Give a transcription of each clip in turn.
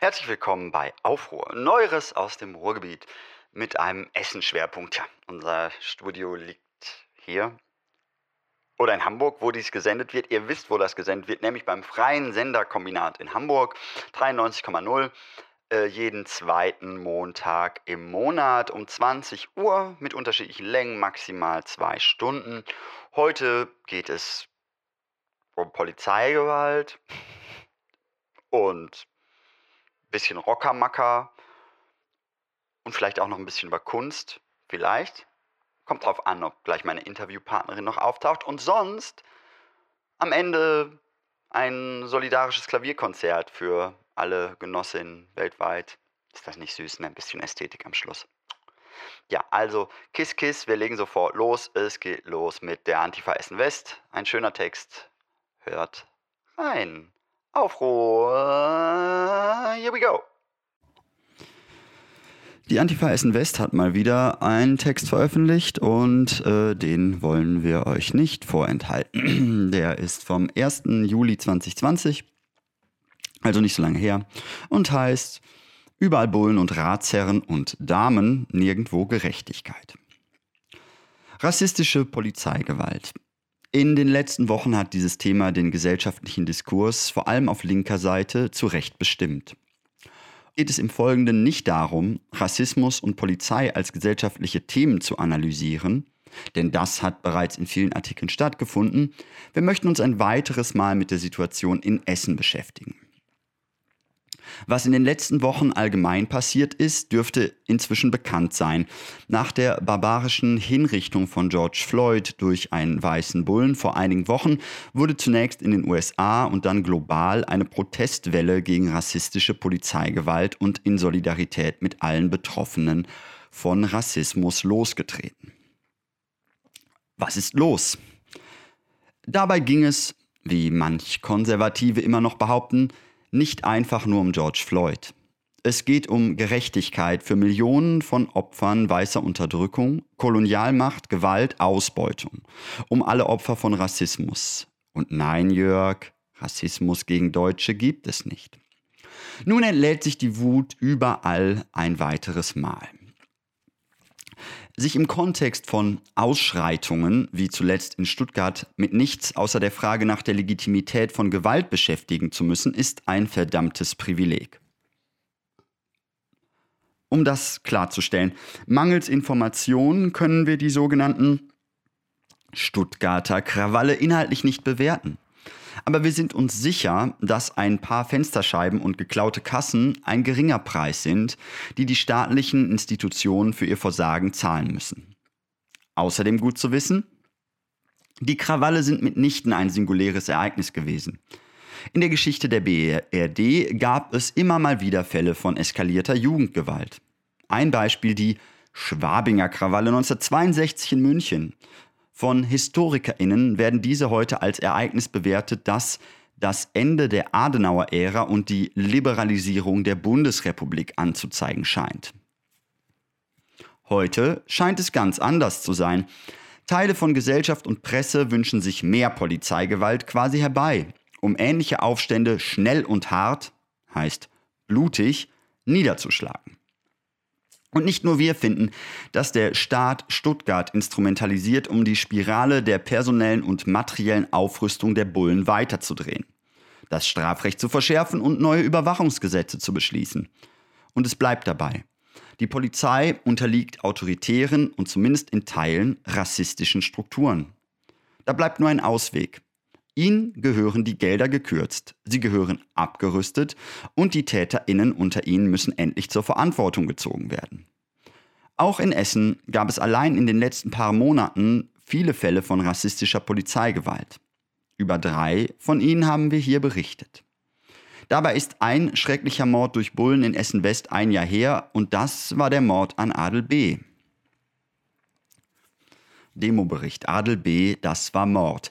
Herzlich willkommen bei Aufruhr, Neueres aus dem Ruhrgebiet mit einem Essenschwerpunkt. Ja, unser Studio liegt hier oder in Hamburg, wo dies gesendet wird. Ihr wisst, wo das gesendet wird, nämlich beim Freien Senderkombinat in Hamburg, 93,0 äh, jeden zweiten Montag im Monat um 20 Uhr mit unterschiedlichen Längen, maximal zwei Stunden. Heute geht es um Polizeigewalt und bisschen Rockermacker und vielleicht auch noch ein bisschen über Kunst. Vielleicht. Kommt drauf an, ob gleich meine Interviewpartnerin noch auftaucht. Und sonst am Ende ein solidarisches Klavierkonzert für alle Genossinnen weltweit. Ist das nicht süß? Ne? Ein bisschen Ästhetik am Schluss. Ja, also Kiss Kiss, wir legen sofort los. Es geht los mit der Antifa Essen West. Ein schöner Text. Hört rein. Aufruhr. Here we go. Die Antifa Essen West hat mal wieder einen Text veröffentlicht und äh, den wollen wir euch nicht vorenthalten. Der ist vom 1. Juli 2020, also nicht so lange her, und heißt Überall Bullen und Ratsherren und Damen, nirgendwo Gerechtigkeit. Rassistische Polizeigewalt. In den letzten Wochen hat dieses Thema den gesellschaftlichen Diskurs vor allem auf linker Seite zu Recht bestimmt geht es im Folgenden nicht darum, Rassismus und Polizei als gesellschaftliche Themen zu analysieren, denn das hat bereits in vielen Artikeln stattgefunden. Wir möchten uns ein weiteres Mal mit der Situation in Essen beschäftigen. Was in den letzten Wochen allgemein passiert ist, dürfte inzwischen bekannt sein. Nach der barbarischen Hinrichtung von George Floyd durch einen weißen Bullen vor einigen Wochen wurde zunächst in den USA und dann global eine Protestwelle gegen rassistische Polizeigewalt und in Solidarität mit allen Betroffenen von Rassismus losgetreten. Was ist los? Dabei ging es, wie manch Konservative immer noch behaupten, nicht einfach nur um George Floyd. Es geht um Gerechtigkeit für Millionen von Opfern weißer Unterdrückung, Kolonialmacht, Gewalt, Ausbeutung. Um alle Opfer von Rassismus. Und nein, Jörg, Rassismus gegen Deutsche gibt es nicht. Nun entlädt sich die Wut überall ein weiteres Mal sich im Kontext von Ausschreitungen, wie zuletzt in Stuttgart, mit nichts außer der Frage nach der Legitimität von Gewalt beschäftigen zu müssen, ist ein verdammtes Privileg. Um das klarzustellen, mangels Informationen können wir die sogenannten Stuttgarter Krawalle inhaltlich nicht bewerten. Aber wir sind uns sicher, dass ein paar Fensterscheiben und geklaute Kassen ein geringer Preis sind, die die staatlichen Institutionen für ihr Versagen zahlen müssen. Außerdem gut zu wissen, die Krawalle sind mitnichten ein singuläres Ereignis gewesen. In der Geschichte der BRD gab es immer mal wieder Fälle von eskalierter Jugendgewalt. Ein Beispiel die Schwabinger Krawalle 1962 in München, von HistorikerInnen werden diese heute als Ereignis bewertet, das das Ende der Adenauer-Ära und die Liberalisierung der Bundesrepublik anzuzeigen scheint. Heute scheint es ganz anders zu sein. Teile von Gesellschaft und Presse wünschen sich mehr Polizeigewalt quasi herbei, um ähnliche Aufstände schnell und hart, heißt blutig, niederzuschlagen. Und nicht nur wir finden, dass der Staat Stuttgart instrumentalisiert, um die Spirale der personellen und materiellen Aufrüstung der Bullen weiterzudrehen, das Strafrecht zu verschärfen und neue Überwachungsgesetze zu beschließen. Und es bleibt dabei. Die Polizei unterliegt autoritären und zumindest in Teilen rassistischen Strukturen. Da bleibt nur ein Ausweg. Ihnen gehören die Gelder gekürzt, sie gehören abgerüstet und die Täterinnen unter ihnen müssen endlich zur Verantwortung gezogen werden. Auch in Essen gab es allein in den letzten paar Monaten viele Fälle von rassistischer Polizeigewalt. Über drei von ihnen haben wir hier berichtet. Dabei ist ein schrecklicher Mord durch Bullen in Essen West ein Jahr her und das war der Mord an Adel B. Demobericht Adel B, das war Mord.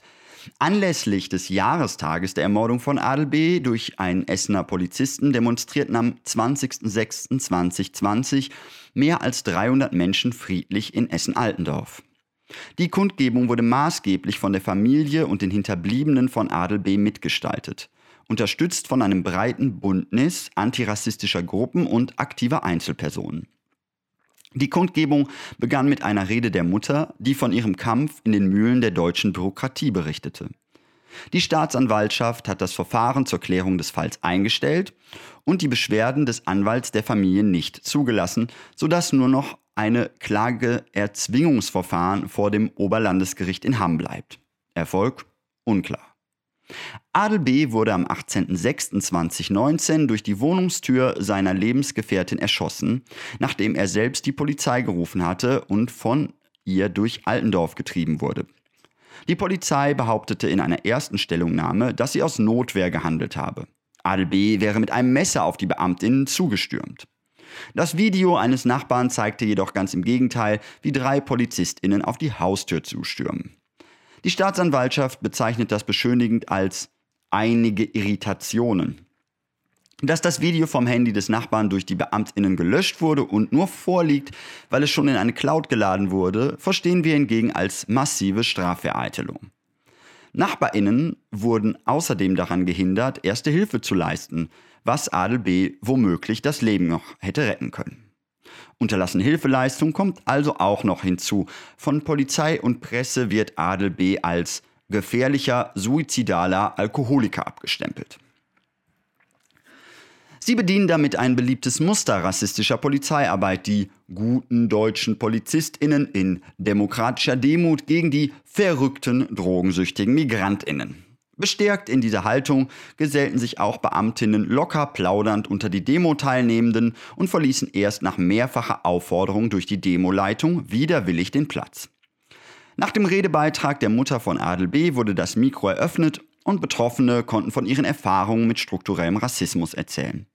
Anlässlich des Jahrestages der Ermordung von Adel B. durch einen Essener Polizisten demonstrierten am 20.06.2020 mehr als 300 Menschen friedlich in Essen-Altendorf. Die Kundgebung wurde maßgeblich von der Familie und den Hinterbliebenen von Adel B. mitgestaltet. unterstützt von einem breiten Bündnis antirassistischer Gruppen und aktiver Einzelpersonen. Die Kundgebung begann mit einer Rede der Mutter, die von ihrem Kampf in den Mühlen der deutschen Bürokratie berichtete. Die Staatsanwaltschaft hat das Verfahren zur Klärung des Falls eingestellt und die Beschwerden des Anwalts der Familie nicht zugelassen, sodass nur noch eine Klageerzwingungsverfahren vor dem Oberlandesgericht in Hamm bleibt. Erfolg unklar. Adel B. wurde am 18.06.2019 durch die Wohnungstür seiner Lebensgefährtin erschossen, nachdem er selbst die Polizei gerufen hatte und von ihr durch Altendorf getrieben wurde. Die Polizei behauptete in einer ersten Stellungnahme, dass sie aus Notwehr gehandelt habe. Adel B. wäre mit einem Messer auf die Beamtinnen zugestürmt. Das Video eines Nachbarn zeigte jedoch ganz im Gegenteil, wie drei Polizistinnen auf die Haustür zustürmen. Die Staatsanwaltschaft bezeichnet das beschönigend als einige Irritationen. Dass das Video vom Handy des Nachbarn durch die Beamtinnen gelöscht wurde und nur vorliegt, weil es schon in eine Cloud geladen wurde, verstehen wir hingegen als massive Strafvereitelung. Nachbarinnen wurden außerdem daran gehindert, erste Hilfe zu leisten, was Adel B. womöglich das Leben noch hätte retten können. Unterlassene Hilfeleistung kommt also auch noch hinzu. Von Polizei und Presse wird Adel B. als gefährlicher, suizidaler Alkoholiker abgestempelt. Sie bedienen damit ein beliebtes Muster rassistischer Polizeiarbeit, die guten deutschen PolizistInnen in demokratischer Demut gegen die verrückten, drogensüchtigen MigrantInnen. Bestärkt in dieser Haltung gesellten sich auch Beamtinnen locker plaudernd unter die Demo-Teilnehmenden und verließen erst nach mehrfacher Aufforderung durch die Demoleitung widerwillig den Platz. Nach dem Redebeitrag der Mutter von Adel B. wurde das Mikro eröffnet und Betroffene konnten von ihren Erfahrungen mit strukturellem Rassismus erzählen.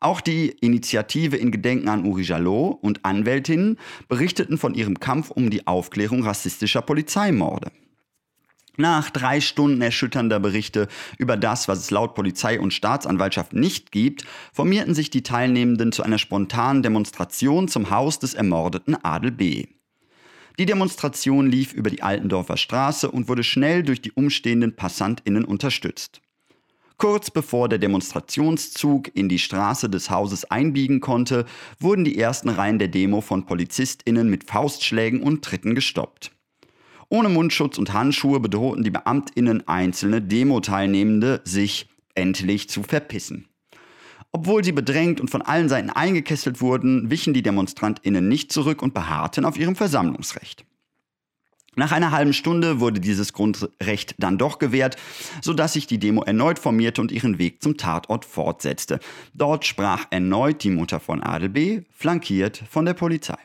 Auch die Initiative in Gedenken an Uri Jalot und Anwältinnen berichteten von ihrem Kampf um die Aufklärung rassistischer Polizeimorde. Nach drei Stunden erschütternder Berichte über das, was es laut Polizei und Staatsanwaltschaft nicht gibt, formierten sich die Teilnehmenden zu einer spontanen Demonstration zum Haus des ermordeten Adel B. Die Demonstration lief über die Altendorfer Straße und wurde schnell durch die umstehenden PassantInnen unterstützt. Kurz bevor der Demonstrationszug in die Straße des Hauses einbiegen konnte, wurden die ersten Reihen der Demo von PolizistInnen mit Faustschlägen und Tritten gestoppt. Ohne Mundschutz und Handschuhe bedrohten die BeamtInnen einzelne Demo-Teilnehmende, sich endlich zu verpissen. Obwohl sie bedrängt und von allen Seiten eingekesselt wurden, wichen die DemonstrantInnen nicht zurück und beharrten auf ihrem Versammlungsrecht. Nach einer halben Stunde wurde dieses Grundrecht dann doch gewährt, sodass sich die Demo erneut formierte und ihren Weg zum Tatort fortsetzte. Dort sprach erneut die Mutter von Adel B., flankiert von der Polizei.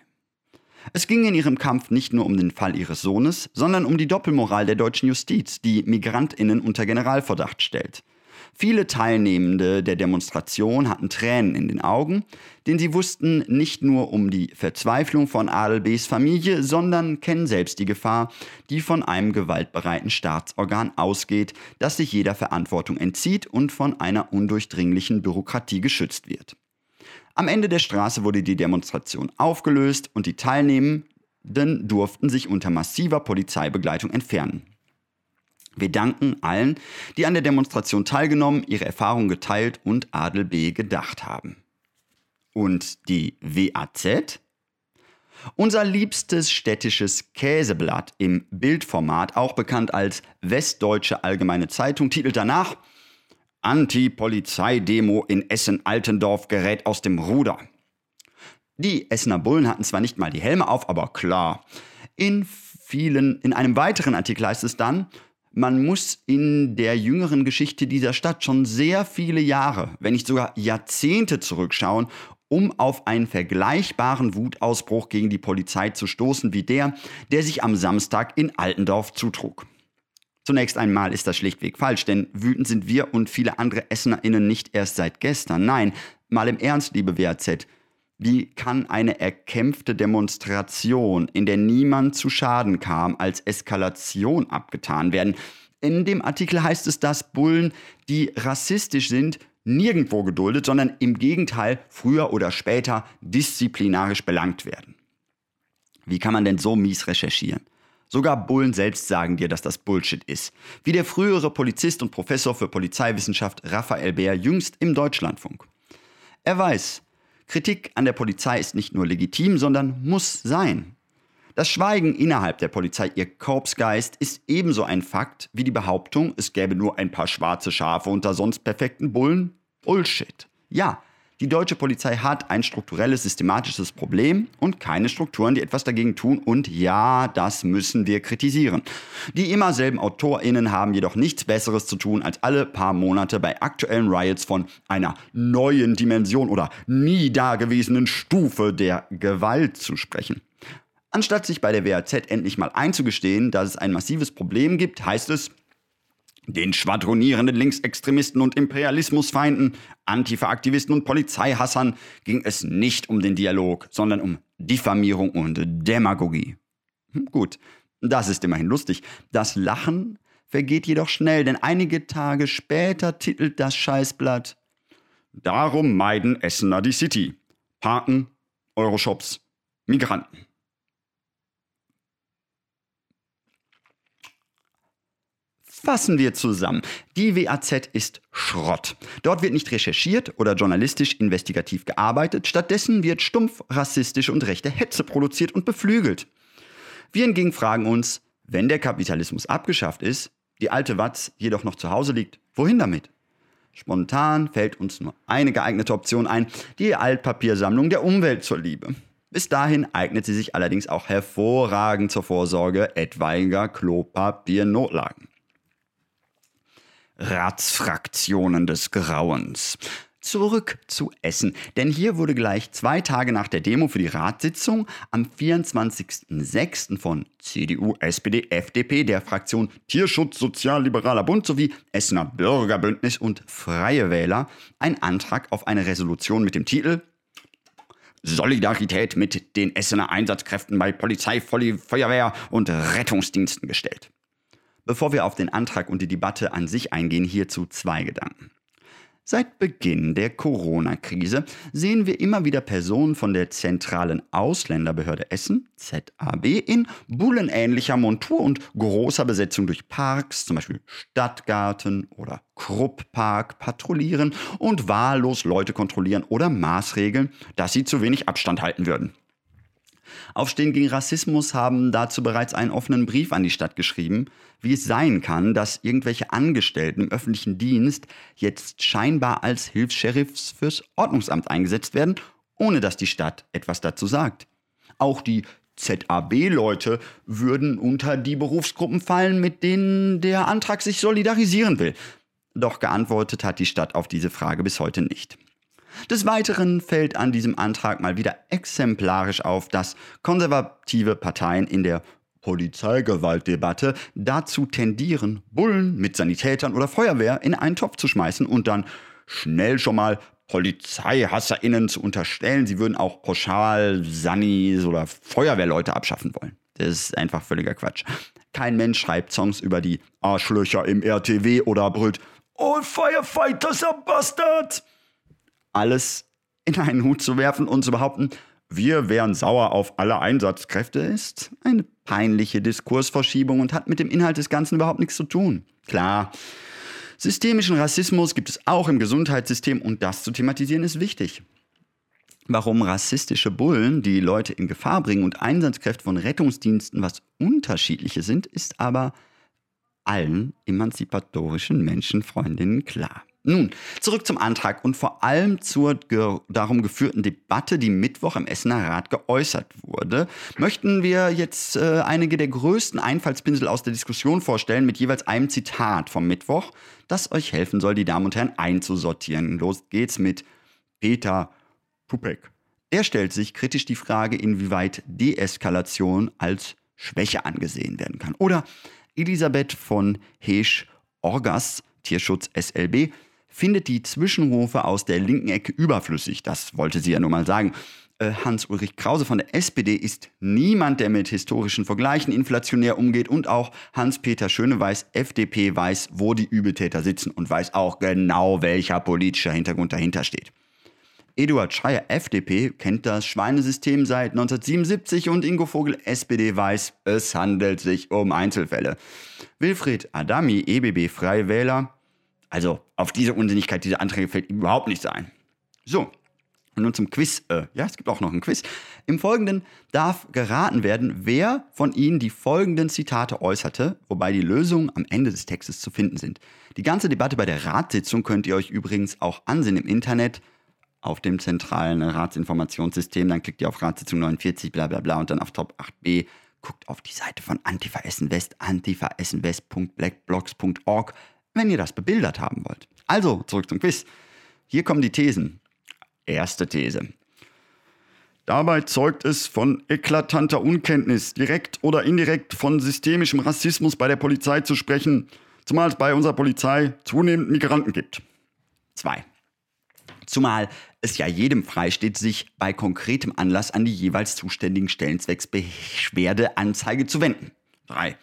Es ging in ihrem Kampf nicht nur um den Fall ihres Sohnes, sondern um die Doppelmoral der deutschen Justiz, die Migrantinnen unter Generalverdacht stellt. Viele Teilnehmende der Demonstration hatten Tränen in den Augen, denn sie wussten nicht nur um die Verzweiflung von Adel Familie, sondern kennen selbst die Gefahr, die von einem gewaltbereiten Staatsorgan ausgeht, das sich jeder Verantwortung entzieht und von einer undurchdringlichen Bürokratie geschützt wird. Am Ende der Straße wurde die Demonstration aufgelöst und die Teilnehmenden durften sich unter massiver Polizeibegleitung entfernen. Wir danken allen, die an der Demonstration teilgenommen, ihre Erfahrungen geteilt und Adel B gedacht haben. Und die WAZ? Unser liebstes städtisches Käseblatt im Bildformat, auch bekannt als Westdeutsche Allgemeine Zeitung, titelt danach Anti-Polizei-Demo in Essen-Altendorf gerät aus dem Ruder. Die Essener Bullen hatten zwar nicht mal die Helme auf, aber klar. In vielen, in einem weiteren Artikel heißt es dann, man muss in der jüngeren Geschichte dieser Stadt schon sehr viele Jahre, wenn nicht sogar Jahrzehnte zurückschauen, um auf einen vergleichbaren Wutausbruch gegen die Polizei zu stoßen wie der, der sich am Samstag in Altendorf zutrug. Zunächst einmal ist das schlichtweg falsch, denn wütend sind wir und viele andere EssenerInnen nicht erst seit gestern. Nein, mal im Ernst, liebe WAZ. Wie kann eine erkämpfte Demonstration, in der niemand zu Schaden kam, als Eskalation abgetan werden? In dem Artikel heißt es, dass Bullen, die rassistisch sind, nirgendwo geduldet, sondern im Gegenteil früher oder später disziplinarisch belangt werden. Wie kann man denn so mies recherchieren? Sogar Bullen selbst sagen dir, dass das Bullshit ist. Wie der frühere Polizist und Professor für Polizeiwissenschaft Raphael Bär jüngst im Deutschlandfunk. Er weiß, Kritik an der Polizei ist nicht nur legitim, sondern muss sein. Das Schweigen innerhalb der Polizei, ihr Korpsgeist, ist ebenso ein Fakt wie die Behauptung, es gäbe nur ein paar schwarze Schafe unter sonst perfekten Bullen. Bullshit. Ja, die deutsche Polizei hat ein strukturelles, systematisches Problem und keine Strukturen, die etwas dagegen tun. Und ja, das müssen wir kritisieren. Die immer selben AutorInnen haben jedoch nichts Besseres zu tun, als alle paar Monate bei aktuellen Riots von einer neuen Dimension oder nie dagewesenen Stufe der Gewalt zu sprechen. Anstatt sich bei der WAZ endlich mal einzugestehen, dass es ein massives Problem gibt, heißt es, den schwadronierenden Linksextremisten und Imperialismusfeinden, Antifa-Aktivisten und Polizeihassern ging es nicht um den Dialog, sondern um Diffamierung und Demagogie. Hm, gut, das ist immerhin lustig. Das Lachen vergeht jedoch schnell, denn einige Tage später titelt das Scheißblatt Darum meiden Essener die City. Parken, Euroshops, Migranten. Fassen wir zusammen. Die WAZ ist Schrott. Dort wird nicht recherchiert oder journalistisch investigativ gearbeitet, stattdessen wird stumpf rassistische und rechte Hetze produziert und beflügelt. Wir hingegen fragen uns, wenn der Kapitalismus abgeschafft ist, die alte Watz jedoch noch zu Hause liegt, wohin damit? Spontan fällt uns nur eine geeignete Option ein, die Altpapiersammlung der Umwelt zur Liebe. Bis dahin eignet sie sich allerdings auch hervorragend zur Vorsorge etwaiger Klopapiernotlagen. Ratsfraktionen des Grauens. Zurück zu Essen, denn hier wurde gleich zwei Tage nach der Demo für die Ratssitzung am 24.06. von CDU, SPD, FDP, der Fraktion Tierschutz Sozialliberaler Bund sowie Essener Bürgerbündnis und Freie Wähler ein Antrag auf eine Resolution mit dem Titel Solidarität mit den Essener Einsatzkräften bei Polizei, Feuerwehr und Rettungsdiensten gestellt. Bevor wir auf den Antrag und die Debatte an sich eingehen, hierzu zwei Gedanken. Seit Beginn der Corona-Krise sehen wir immer wieder Personen von der zentralen Ausländerbehörde Essen, ZAB, in bullenähnlicher Montur und großer Besetzung durch Parks, zum Beispiel Stadtgarten oder Krupppark, patrouillieren und wahllos Leute kontrollieren oder maßregeln, dass sie zu wenig Abstand halten würden. Aufstehen gegen Rassismus haben dazu bereits einen offenen Brief an die Stadt geschrieben, wie es sein kann, dass irgendwelche Angestellten im öffentlichen Dienst jetzt scheinbar als Hilfs-Sheriffs fürs Ordnungsamt eingesetzt werden, ohne dass die Stadt etwas dazu sagt. Auch die ZAB-Leute würden unter die Berufsgruppen fallen, mit denen der Antrag sich solidarisieren will. Doch geantwortet hat die Stadt auf diese Frage bis heute nicht. Des Weiteren fällt an diesem Antrag mal wieder exemplarisch auf, dass konservative Parteien in der Polizeigewaltdebatte dazu tendieren, Bullen mit Sanitätern oder Feuerwehr in einen Topf zu schmeißen und dann schnell schon mal PolizeihasserInnen zu unterstellen, sie würden auch pauschal Sannis oder Feuerwehrleute abschaffen wollen. Das ist einfach völliger Quatsch. Kein Mensch schreibt Songs über die Arschlöcher im RTW oder brüllt All Firefighters are Bastards! Alles in einen Hut zu werfen und zu behaupten, wir wären sauer auf alle Einsatzkräfte, ist eine peinliche Diskursverschiebung und hat mit dem Inhalt des Ganzen überhaupt nichts zu tun. Klar, systemischen Rassismus gibt es auch im Gesundheitssystem und das zu thematisieren ist wichtig. Warum rassistische Bullen die Leute in Gefahr bringen und Einsatzkräfte von Rettungsdiensten was unterschiedliche sind, ist aber allen emanzipatorischen Menschenfreundinnen klar. Nun, zurück zum Antrag und vor allem zur darum geführten Debatte, die Mittwoch im Essener Rat geäußert wurde, möchten wir jetzt äh, einige der größten Einfallspinsel aus der Diskussion vorstellen mit jeweils einem Zitat vom Mittwoch, das euch helfen soll, die Damen und Herren einzusortieren. Los geht's mit Peter Pupek. Er stellt sich kritisch die Frage, inwieweit Deeskalation als Schwäche angesehen werden kann. Oder Elisabeth von Heesch-Orgas, Tierschutz SLB, findet die Zwischenrufe aus der linken Ecke überflüssig. Das wollte sie ja nur mal sagen. Äh, Hans-Ulrich Krause von der SPD ist niemand, der mit historischen Vergleichen inflationär umgeht und auch Hans-Peter Schöneweiß, FDP, weiß, wo die Übeltäter sitzen und weiß auch genau, welcher politischer Hintergrund dahinter steht. Eduard Schreier, FDP, kennt das Schweinesystem seit 1977 und Ingo Vogel, SPD, weiß, es handelt sich um Einzelfälle. Wilfried Adami, EBB, Freie Wähler, also auf diese Unsinnigkeit dieser Anträge fällt überhaupt nichts ein. So, und nun zum Quiz. Äh, ja, es gibt auch noch ein Quiz. Im Folgenden darf geraten werden, wer von Ihnen die folgenden Zitate äußerte, wobei die Lösungen am Ende des Textes zu finden sind. Die ganze Debatte bei der Ratssitzung könnt ihr euch übrigens auch ansehen im Internet auf dem zentralen Ratsinformationssystem. Dann klickt ihr auf Ratssitzung 49, bla bla bla und dann auf Top 8b. Guckt auf die Seite von Antifa Essen West, antifaessenwest.blackblocks.org, wenn ihr das bebildert haben wollt. Also, zurück zum Quiz. Hier kommen die Thesen. Erste These. Dabei zeugt es von eklatanter Unkenntnis, direkt oder indirekt von systemischem Rassismus bei der Polizei zu sprechen, zumal es bei unserer Polizei zunehmend Migranten gibt. 2. Zumal es ja jedem freisteht, sich bei konkretem Anlass an die jeweils zuständigen Stellen zwecks Beschwerdeanzeige zu wenden. 3.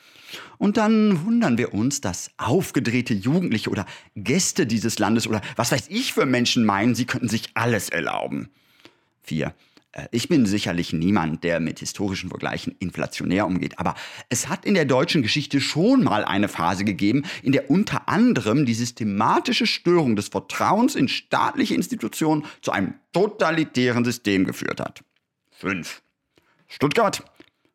Und dann wundern wir uns, dass aufgedrehte Jugendliche oder Gäste dieses Landes oder was weiß ich für Menschen meinen, sie könnten sich alles erlauben. 4. Äh, ich bin sicherlich niemand, der mit historischen Vergleichen inflationär umgeht, aber es hat in der deutschen Geschichte schon mal eine Phase gegeben, in der unter anderem die systematische Störung des Vertrauens in staatliche Institutionen zu einem totalitären System geführt hat. 5. Stuttgart.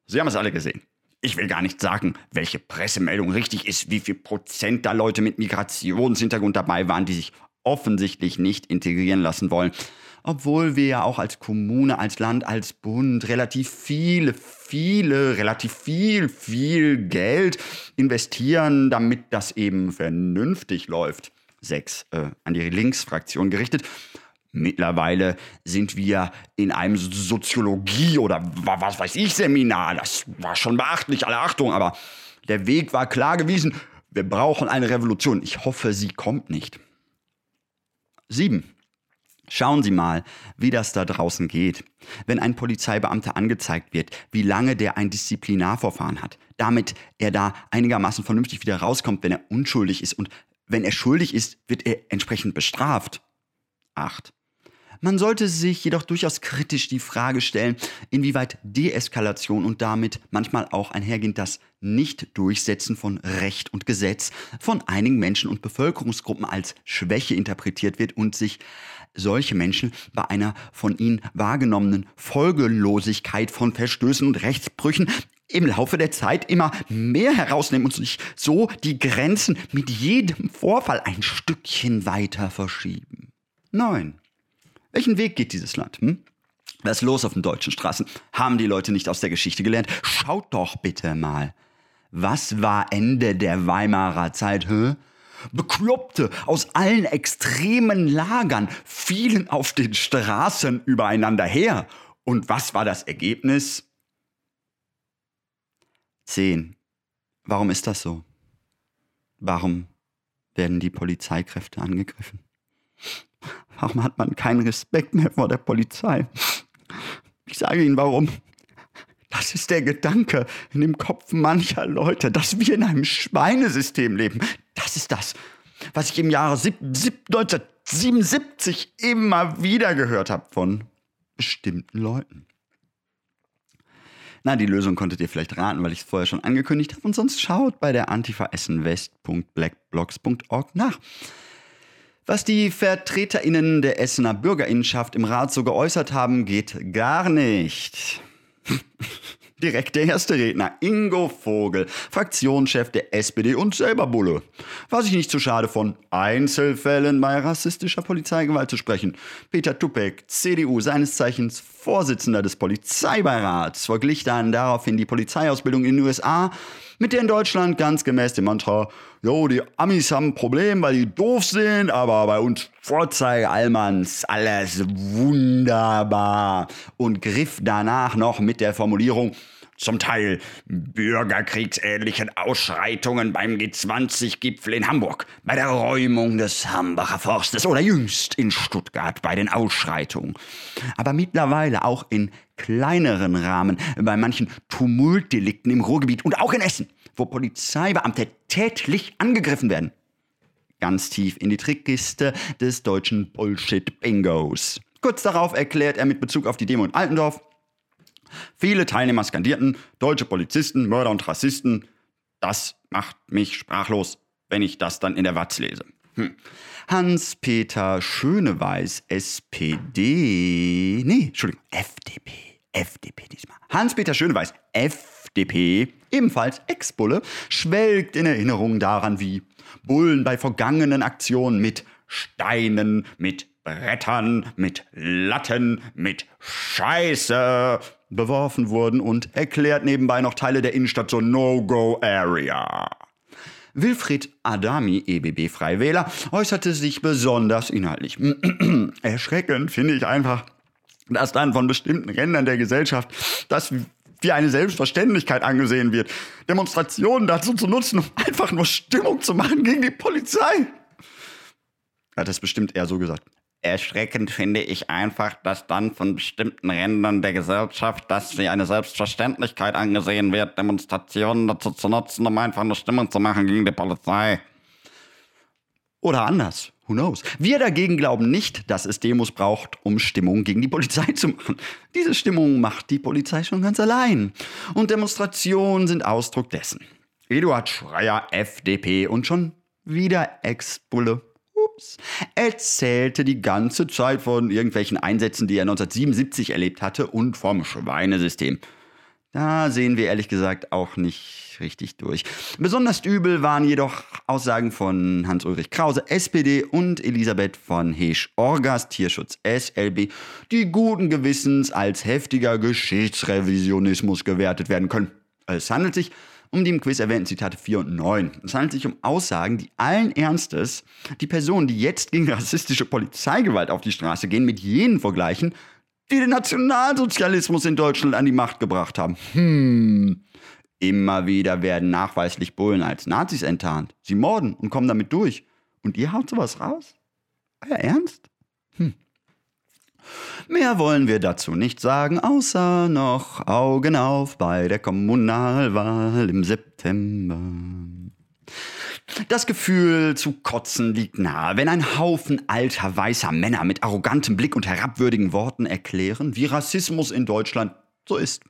Sie haben es alle gesehen. Ich will gar nicht sagen, welche Pressemeldung richtig ist, wie viel Prozent da Leute mit Migrationshintergrund dabei waren, die sich offensichtlich nicht integrieren lassen wollen. Obwohl wir ja auch als Kommune, als Land, als Bund relativ viele, viele, relativ viel, viel Geld investieren, damit das eben vernünftig läuft. Sechs äh, an die Linksfraktion gerichtet. Mittlerweile sind wir in einem Soziologie- oder was weiß ich Seminar. Das war schon beachtlich, alle Achtung, aber der Weg war klar gewesen. Wir brauchen eine Revolution. Ich hoffe, sie kommt nicht. Sieben. Schauen Sie mal, wie das da draußen geht. Wenn ein Polizeibeamter angezeigt wird, wie lange der ein Disziplinarverfahren hat, damit er da einigermaßen vernünftig wieder rauskommt, wenn er unschuldig ist und wenn er schuldig ist, wird er entsprechend bestraft. 8. Man sollte sich jedoch durchaus kritisch die Frage stellen, inwieweit Deeskalation und damit manchmal auch einhergehend das Nicht-Durchsetzen von Recht und Gesetz von einigen Menschen und Bevölkerungsgruppen als Schwäche interpretiert wird und sich solche Menschen bei einer von ihnen wahrgenommenen Folgelosigkeit von Verstößen und Rechtsbrüchen im Laufe der Zeit immer mehr herausnehmen und sich so die Grenzen mit jedem Vorfall ein Stückchen weiter verschieben. 9. Welchen Weg geht dieses Land? Hm? Was ist los auf den deutschen Straßen? Haben die Leute nicht aus der Geschichte gelernt? Schaut doch bitte mal. Was war Ende der Weimarer Zeit? Hä? Bekloppte aus allen extremen Lagern fielen auf den Straßen übereinander her. Und was war das Ergebnis? 10. Warum ist das so? Warum werden die Polizeikräfte angegriffen? Warum hat man keinen Respekt mehr vor der Polizei? Ich sage Ihnen warum. Das ist der Gedanke in dem Kopf mancher Leute, dass wir in einem Schweinesystem leben. Das ist das, was ich im Jahre 1977 immer wieder gehört habe von bestimmten Leuten. Na, die Lösung konntet ihr vielleicht raten, weil ich es vorher schon angekündigt habe. Und sonst schaut bei der antifaessenwest.blackblocks.org nach. Was die VertreterInnen der Essener Bürgerinnenschaft im Rat so geäußert haben, geht gar nicht. Direkt der erste Redner, Ingo Vogel, Fraktionschef der SPD und selber Bulle. War sich nicht zu schade von Einzelfällen bei rassistischer Polizeigewalt zu sprechen. Peter Tupek, CDU, seines Zeichens Vorsitzender des Polizeibeirats, verglich dann daraufhin die Polizeiausbildung in den USA mit der in Deutschland ganz gemäß dem Mantra, jo, die Amis haben ein Problem, weil die doof sind, aber bei uns Vorzeige Allmanns alles wunderbar und griff danach noch mit der Formulierung zum Teil bürgerkriegsähnlichen Ausschreitungen beim G20-Gipfel in Hamburg, bei der Räumung des Hambacher Forstes oder jüngst in Stuttgart bei den Ausschreitungen. Aber mittlerweile auch in kleineren Rahmen bei manchen Tumultdelikten im Ruhrgebiet und auch in Essen, wo Polizeibeamte tätlich angegriffen werden. Ganz tief in die Trickkiste des deutschen Bullshit-Bingos. Kurz darauf erklärt er mit Bezug auf die Demo in Altendorf, viele Teilnehmer skandierten, deutsche Polizisten, Mörder und Rassisten. Das macht mich sprachlos, wenn ich das dann in der Watz lese. Hm. Hans-Peter Schöneweiß, SPD, nee, Entschuldigung, FDP, FDP diesmal. Hans-Peter Schöneweiß, FDP, ebenfalls Ex-Bulle, schwelgt in Erinnerung daran, wie Bullen bei vergangenen Aktionen mit Steinen, mit Brettern, mit Latten, mit Scheiße beworfen wurden und erklärt nebenbei noch Teile der Innenstadt zur No-Go-Area. Wilfried Adami, EBB Freiwähler, äußerte sich besonders inhaltlich. Erschreckend finde ich einfach, dass dann von bestimmten Rändern der Gesellschaft das wie eine Selbstverständlichkeit angesehen wird, Demonstrationen dazu zu nutzen, um einfach nur Stimmung zu machen gegen die Polizei. Hat das bestimmt eher so gesagt. Erschreckend finde ich einfach, dass dann von bestimmten Rändern der Gesellschaft, dass wie eine Selbstverständlichkeit angesehen wird, Demonstrationen dazu zu nutzen, um einfach eine Stimmung zu machen gegen die Polizei. Oder anders. Who knows? Wir dagegen glauben nicht, dass es Demos braucht, um Stimmung gegen die Polizei zu machen. Diese Stimmung macht die Polizei schon ganz allein. Und Demonstrationen sind Ausdruck dessen. Eduard Schreier, FDP und schon wieder Ex-Bulle ups, erzählte die ganze Zeit von irgendwelchen Einsätzen, die er 1977 erlebt hatte und vom Schweinesystem. Da sehen wir ehrlich gesagt auch nicht richtig durch. Besonders übel waren jedoch Aussagen von Hans-Ulrich Krause, SPD und Elisabeth von Heesch-Orgas, Tierschutz SLB, die guten Gewissens als heftiger Geschichtsrevisionismus gewertet werden können. Es handelt sich um die im Quiz erwähnten Zitate 4 und 9. Es handelt sich um Aussagen, die allen Ernstes die Personen, die jetzt gegen rassistische Polizeigewalt auf die Straße gehen, mit jenen vergleichen, die den Nationalsozialismus in Deutschland an die Macht gebracht haben. Hm. Immer wieder werden nachweislich Bullen als Nazis enttarnt. Sie morden und kommen damit durch. Und ihr haut sowas raus? Euer Ernst? Hm. Mehr wollen wir dazu nicht sagen, außer noch Augen auf bei der Kommunalwahl im September. Das Gefühl zu kotzen liegt nahe, wenn ein Haufen alter weißer Männer mit arrogantem Blick und herabwürdigen Worten erklären, wie Rassismus in Deutschland so ist.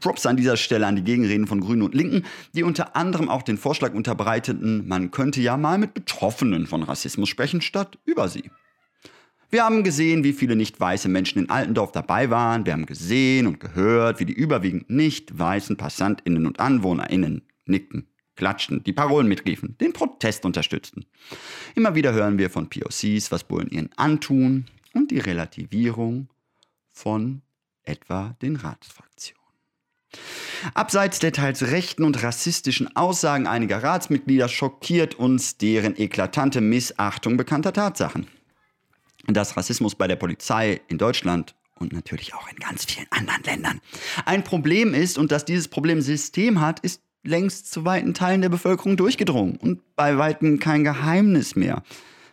Props an dieser Stelle an die Gegenreden von Grünen und Linken, die unter anderem auch den Vorschlag unterbreiteten, man könnte ja mal mit Betroffenen von Rassismus sprechen, statt über sie. Wir haben gesehen, wie viele nicht weiße Menschen in Altendorf dabei waren. Wir haben gesehen und gehört, wie die überwiegend nicht weißen Passantinnen und Anwohnerinnen nickten, klatschten, die Parolen mitriefen, den Protest unterstützten. Immer wieder hören wir von POCs, was Bullen ihnen antun und die Relativierung von etwa den Ratsfraktionen. Abseits der teils rechten und rassistischen Aussagen einiger Ratsmitglieder schockiert uns deren eklatante Missachtung bekannter Tatsachen dass Rassismus bei der Polizei in Deutschland und natürlich auch in ganz vielen anderen Ländern ein Problem ist und dass dieses Problem System hat, ist längst zu weiten Teilen der Bevölkerung durchgedrungen und bei weitem kein Geheimnis mehr.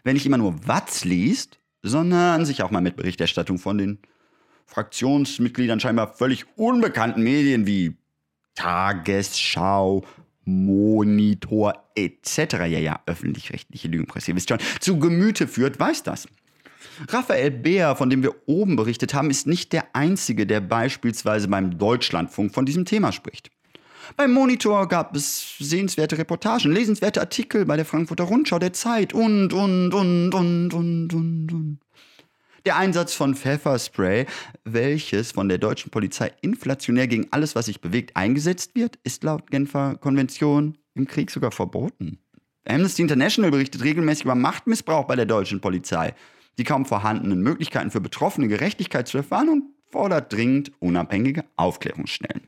Wenn nicht immer nur Watz liest, sondern sich auch mal mit Berichterstattung von den Fraktionsmitgliedern scheinbar völlig unbekannten Medien wie Tagesschau, Monitor etc. ja ja öffentlich-rechtliche Lügenpresse, ihr wisst schon, zu Gemüte führt, weiß das. Raphael Beer, von dem wir oben berichtet haben, ist nicht der Einzige, der beispielsweise beim Deutschlandfunk von diesem Thema spricht. Beim Monitor gab es sehenswerte Reportagen, lesenswerte Artikel bei der Frankfurter Rundschau, der Zeit und, und, und, und, und, und, und. Der Einsatz von Pfefferspray, welches von der deutschen Polizei inflationär gegen alles, was sich bewegt, eingesetzt wird, ist laut Genfer Konvention im Krieg sogar verboten. Amnesty International berichtet regelmäßig über Machtmissbrauch bei der deutschen Polizei die kaum vorhandenen Möglichkeiten für Betroffene Gerechtigkeit zu erfahren und fordert dringend unabhängige Aufklärungsstellen.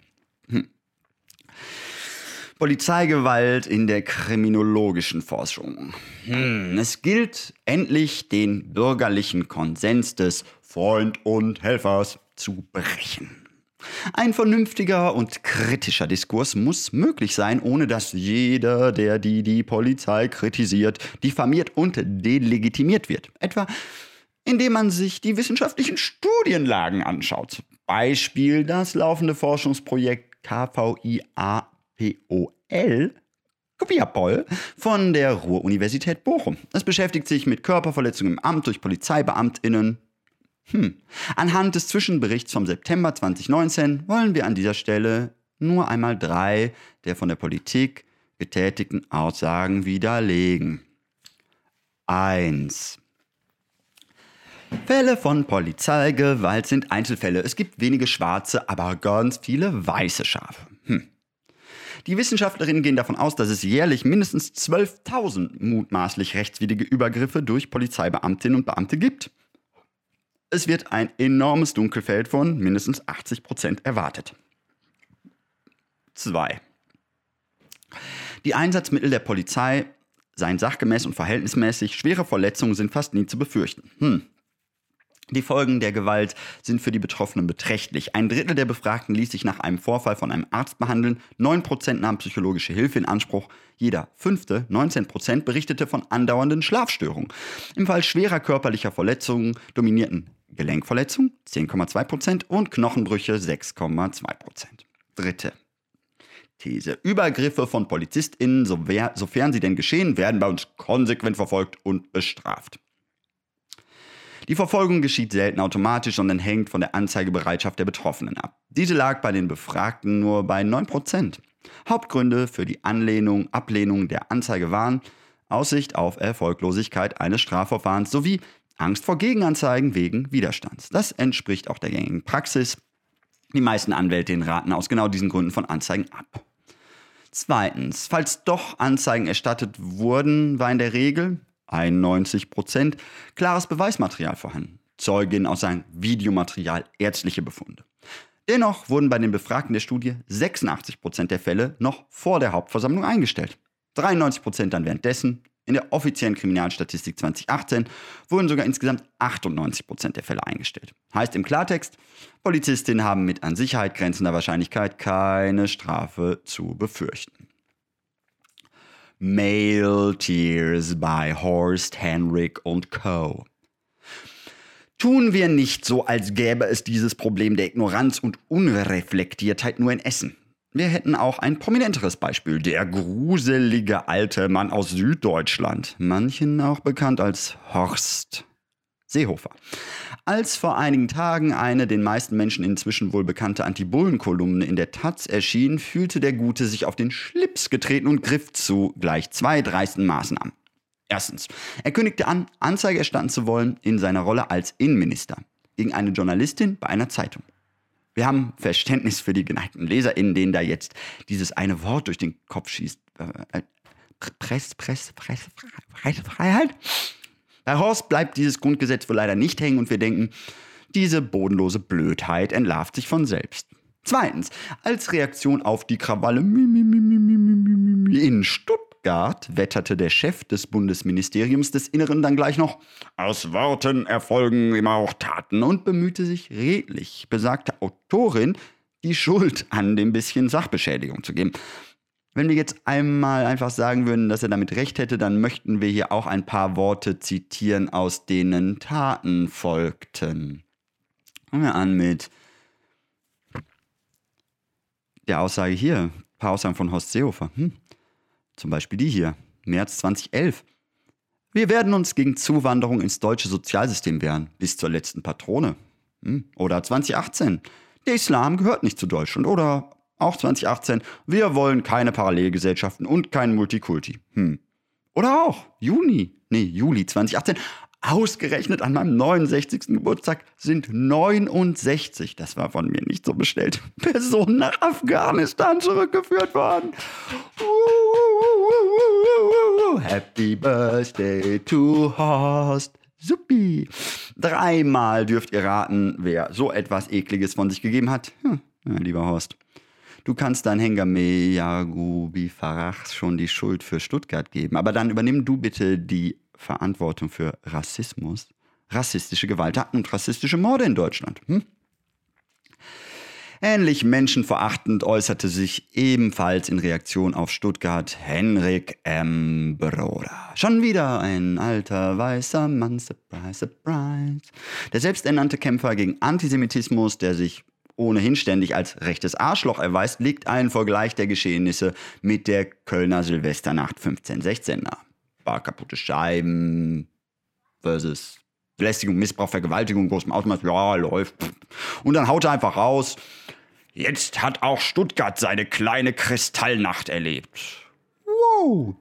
Hm. Polizeigewalt in der kriminologischen Forschung. Hm. Es gilt endlich den bürgerlichen Konsens des Freund und Helfers zu brechen. Ein vernünftiger und kritischer Diskurs muss möglich sein, ohne dass jeder, der die die Polizei kritisiert, diffamiert und delegitimiert wird. Etwa indem man sich die wissenschaftlichen Studienlagen anschaut. Beispiel das laufende Forschungsprojekt KVIAPOL Kopiapol von der Ruhr-Universität Bochum. Es beschäftigt sich mit Körperverletzungen im Amt durch PolizeibeamtInnen Hm. Anhand des Zwischenberichts vom September 2019 wollen wir an dieser Stelle nur einmal drei der von der Politik getätigten Aussagen widerlegen. 1. Fälle von Polizeigewalt sind Einzelfälle. Es gibt wenige schwarze, aber ganz viele weiße Schafe. Die Wissenschaftlerinnen gehen davon aus, dass es jährlich mindestens 12.000 mutmaßlich rechtswidrige Übergriffe durch Polizeibeamtinnen und Beamte gibt. Es wird ein enormes Dunkelfeld von mindestens 80 Prozent erwartet. 2. Die Einsatzmittel der Polizei seien sachgemäß und verhältnismäßig. Schwere Verletzungen sind fast nie zu befürchten. Hm. Die Folgen der Gewalt sind für die Betroffenen beträchtlich. Ein Drittel der Befragten ließ sich nach einem Vorfall von einem Arzt behandeln, 9% nahmen psychologische Hilfe in Anspruch, jeder fünfte, 19%, berichtete von andauernden Schlafstörungen. Im Fall schwerer körperlicher Verletzungen dominierten Gelenkverletzungen 10,2% und Knochenbrüche 6,2%. Dritte. These. Übergriffe von PolizistInnen, sofern sie denn geschehen, werden bei uns konsequent verfolgt und bestraft. Die Verfolgung geschieht selten automatisch, sondern hängt von der Anzeigebereitschaft der Betroffenen ab. Diese lag bei den Befragten nur bei 9%. Hauptgründe für die Anlehnung, Ablehnung der Anzeige waren Aussicht auf Erfolglosigkeit eines Strafverfahrens sowie Angst vor Gegenanzeigen wegen Widerstands. Das entspricht auch der gängigen Praxis. Die meisten Anwältinnen raten aus genau diesen Gründen von Anzeigen ab. Zweitens, falls doch Anzeigen erstattet wurden, war in der Regel 91 Prozent, klares Beweismaterial vorhanden. Zeuginnen aus seinem Videomaterial, ärztliche Befunde. Dennoch wurden bei den Befragten der Studie 86 Prozent der Fälle noch vor der Hauptversammlung eingestellt. 93 Prozent dann währenddessen. In der offiziellen Kriminalstatistik 2018 wurden sogar insgesamt 98 Prozent der Fälle eingestellt. Heißt im Klartext, Polizistinnen haben mit an Sicherheit grenzender Wahrscheinlichkeit keine Strafe zu befürchten. Male Tears by Horst Henrik und Co. Tun wir nicht so, als gäbe es dieses Problem der Ignoranz und Unreflektiertheit nur in Essen. Wir hätten auch ein prominenteres Beispiel, der gruselige alte Mann aus Süddeutschland, manchen auch bekannt als Horst Seehofer. Als vor einigen Tagen eine den meisten Menschen inzwischen wohl bekannte Anti-Bullen-Kolumne in der Taz erschien, fühlte der Gute sich auf den Schlips getreten und griff zu gleich zwei dreisten Maßnahmen. Erstens, er kündigte an, Anzeige erstatten zu wollen in seiner Rolle als Innenminister gegen eine Journalistin bei einer Zeitung. Wir haben Verständnis für die geneigten LeserInnen, denen da jetzt dieses eine Wort durch den Kopf schießt. Äh, äh Press, Press, Press, Pressefreiheit? Bei Horst bleibt dieses Grundgesetz wohl leider nicht hängen und wir denken, diese bodenlose Blödheit entlarvt sich von selbst. Zweitens, als Reaktion auf die Krawalle in Stuttgart wetterte der Chef des Bundesministeriums des Inneren dann gleich noch, aus Worten erfolgen immer auch Taten und bemühte sich redlich, besagte Autorin, die Schuld an dem bisschen Sachbeschädigung zu geben. Wenn wir jetzt einmal einfach sagen würden, dass er damit recht hätte, dann möchten wir hier auch ein paar Worte zitieren, aus denen Taten folgten. Fangen wir an mit der Aussage hier, ein paar Aussagen von Horst Seehofer. Hm. Zum Beispiel die hier, März 2011. Wir werden uns gegen Zuwanderung ins deutsche Sozialsystem wehren, bis zur letzten Patrone. Hm. Oder 2018. Der Islam gehört nicht zu Deutschland. Oder auch 2018, wir wollen keine Parallelgesellschaften und kein Multikulti. Hm. Oder auch Juni, nee, Juli 2018, ausgerechnet an meinem 69. Geburtstag sind 69, das war von mir nicht so bestellt, Personen nach Afghanistan zurückgeführt worden. Happy Birthday to Horst. Suppi. Dreimal dürft ihr raten, wer so etwas Ekliges von sich gegeben hat. Hm, lieber Horst. Du kannst dein Hengame Yagubi Farach schon die Schuld für Stuttgart geben, aber dann übernimm du bitte die Verantwortung für Rassismus, rassistische Gewalttaten und rassistische Morde in Deutschland. Hm? Ähnlich menschenverachtend äußerte sich ebenfalls in Reaktion auf Stuttgart Henrik M. Broda. Schon wieder ein alter weißer Mann, surprise, surprise. Der selbsternannte Kämpfer gegen Antisemitismus, der sich ohnehin ständig als rechtes Arschloch erweist, liegt ein Vergleich der Geschehnisse mit der Kölner Silvesternacht 1516 nahe. Bar kaputte Scheiben versus Belästigung, Missbrauch, Vergewaltigung, großem Ausmaß, ja, läuft. Und dann haut er einfach raus. Jetzt hat auch Stuttgart seine kleine Kristallnacht erlebt. Wow.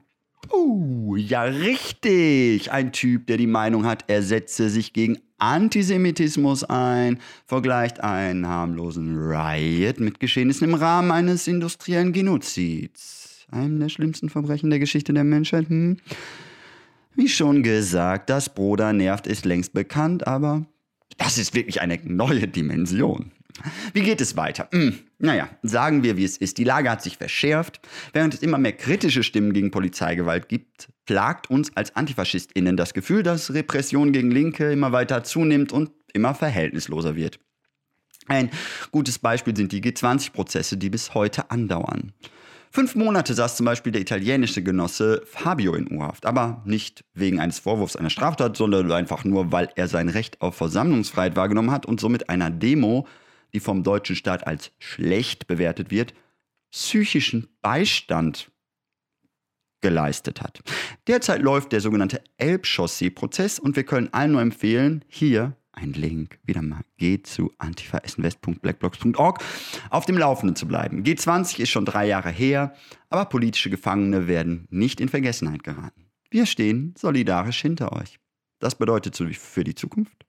Uh, ja, richtig. Ein Typ, der die Meinung hat, er setze sich gegen Antisemitismus ein, vergleicht einen harmlosen Riot mit Geschehnissen im Rahmen eines industriellen Genozids. Einem der schlimmsten Verbrechen der Geschichte der Menschheit. Hm? Wie schon gesagt, dass Broder nervt ist längst bekannt, aber das ist wirklich eine neue Dimension. Wie geht es weiter? Hm, naja, sagen wir, wie es ist. Die Lage hat sich verschärft. Während es immer mehr kritische Stimmen gegen Polizeigewalt gibt, plagt uns als AntifaschistInnen das Gefühl, dass Repression gegen Linke immer weiter zunimmt und immer verhältnisloser wird. Ein gutes Beispiel sind die G20-Prozesse, die bis heute andauern. Fünf Monate saß zum Beispiel der italienische Genosse Fabio in Urhaft, aber nicht wegen eines Vorwurfs einer Straftat, sondern einfach nur, weil er sein Recht auf Versammlungsfreiheit wahrgenommen hat und somit einer Demo die vom deutschen Staat als schlecht bewertet wird, psychischen Beistand geleistet hat. Derzeit läuft der sogenannte Elbchaussee-Prozess und wir können allen nur empfehlen, hier ein Link, wieder mal, geht zu antifaessenwest.blackblocks.org, auf dem Laufenden zu bleiben. G20 ist schon drei Jahre her, aber politische Gefangene werden nicht in Vergessenheit geraten. Wir stehen solidarisch hinter euch. Das bedeutet für die Zukunft.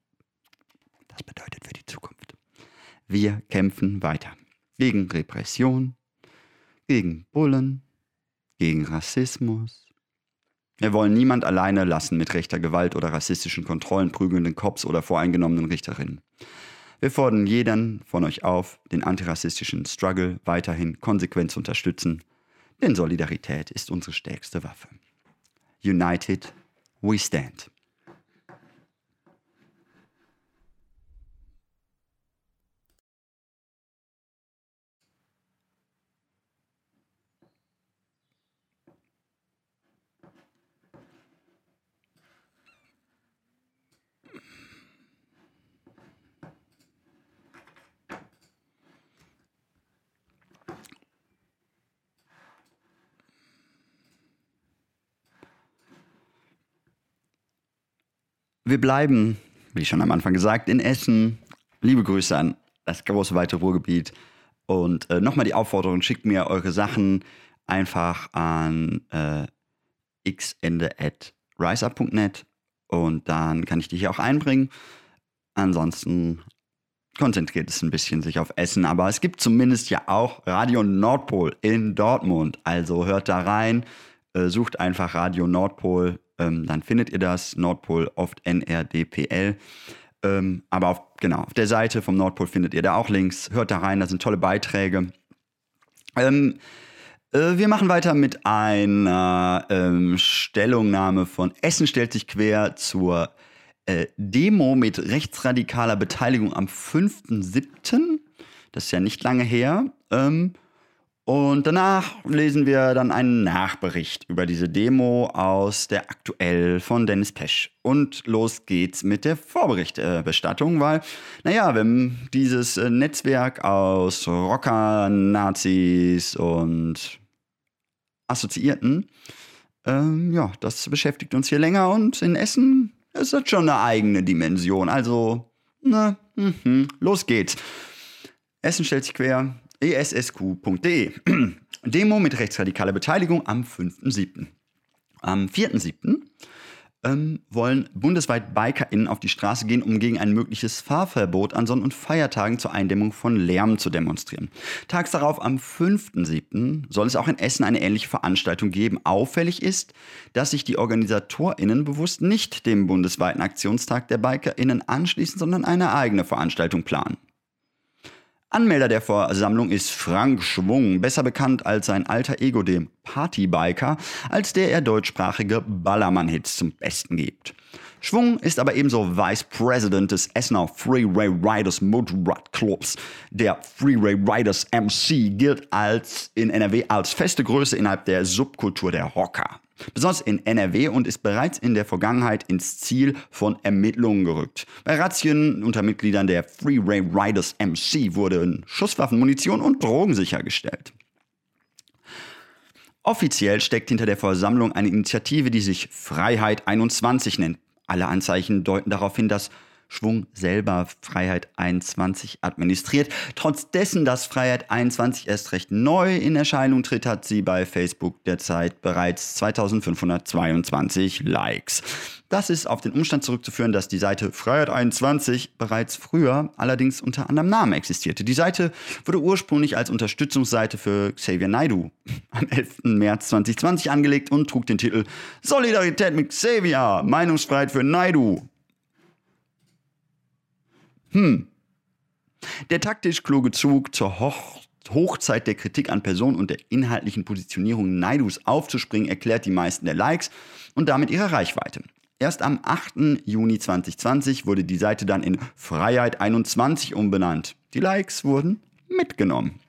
Das bedeutet für die Zukunft. Wir kämpfen weiter. Gegen Repression, gegen Bullen, gegen Rassismus. Wir wollen niemand alleine lassen mit rechter Gewalt oder rassistischen Kontrollen, prügelnden Cops oder voreingenommenen Richterinnen. Wir fordern jeden von euch auf, den antirassistischen Struggle weiterhin konsequent zu unterstützen, denn Solidarität ist unsere stärkste Waffe. United we stand. Wir bleiben, wie schon am Anfang gesagt, in Essen. Liebe Grüße an das große weite Ruhrgebiet. Und äh, nochmal die Aufforderung, schickt mir eure Sachen einfach an äh, xende.riseup.net und dann kann ich die hier auch einbringen. Ansonsten konzentriert es ein bisschen sich auf Essen, aber es gibt zumindest ja auch Radio Nordpol in Dortmund. Also hört da rein, äh, sucht einfach Radio Nordpol ähm, dann findet ihr das. Nordpol oft NRDPL. Ähm, aber auf, genau, auf der Seite vom Nordpol findet ihr da auch Links. Hört da rein, da sind tolle Beiträge. Ähm, äh, wir machen weiter mit einer ähm, Stellungnahme von Essen stellt sich quer zur äh, Demo mit rechtsradikaler Beteiligung am 5.7. Das ist ja nicht lange her. Ähm, und danach lesen wir dann einen Nachbericht über diese Demo aus der Aktuell von Dennis Pesch. Und los geht's mit der Vorberichterstattung, weil, naja, wenn dieses äh, Netzwerk aus Rocker, Nazis und Assoziierten, ähm, ja, das beschäftigt uns hier länger und in Essen ist das schon eine eigene Dimension. Also, na, mh, los geht's. Essen stellt sich quer, essq.de. Demo mit rechtsradikaler Beteiligung am 5.7. Am 4.7. Ähm, wollen bundesweit BikerInnen auf die Straße gehen, um gegen ein mögliches Fahrverbot an Sonn- und Feiertagen zur Eindämmung von Lärm zu demonstrieren. Tags darauf, am 5.7., soll es auch in Essen eine ähnliche Veranstaltung geben. Auffällig ist, dass sich die OrganisatorInnen bewusst nicht dem bundesweiten Aktionstag der BikerInnen anschließen, sondern eine eigene Veranstaltung planen. Anmelder der Versammlung ist Frank Schwung, besser bekannt als sein alter Ego dem Partybiker, als der er deutschsprachige Ballermann-Hits zum Besten gibt. Schwung ist aber ebenso Vice President des Essener Freeway Riders Motorrad Clubs. Der Freeway Riders MC gilt als in NRW als feste Größe innerhalb der Subkultur der Rocker besonders in NRW und ist bereits in der Vergangenheit ins Ziel von Ermittlungen gerückt. Bei Razzien unter Mitgliedern der Freeway Riders MC wurden Schusswaffen, Munition und Drogen sichergestellt. Offiziell steckt hinter der Versammlung eine Initiative, die sich Freiheit 21 nennt. Alle Anzeichen deuten darauf hin, dass Schwung selber Freiheit 21 administriert. Trotz dessen, dass Freiheit 21 erst recht neu in Erscheinung tritt, hat sie bei Facebook derzeit bereits 2522 Likes. Das ist auf den Umstand zurückzuführen, dass die Seite Freiheit 21 bereits früher allerdings unter anderem Namen existierte. Die Seite wurde ursprünglich als Unterstützungsseite für Xavier Naidu am 11. März 2020 angelegt und trug den Titel Solidarität mit Xavier, Meinungsfreiheit für Naidu. Hm. Der taktisch kluge Zug zur Hoch Hochzeit der Kritik an Person und der inhaltlichen Positionierung Naidus aufzuspringen, erklärt die meisten der Likes und damit ihre Reichweite. Erst am 8. Juni 2020 wurde die Seite dann in Freiheit 21 umbenannt. Die Likes wurden mitgenommen.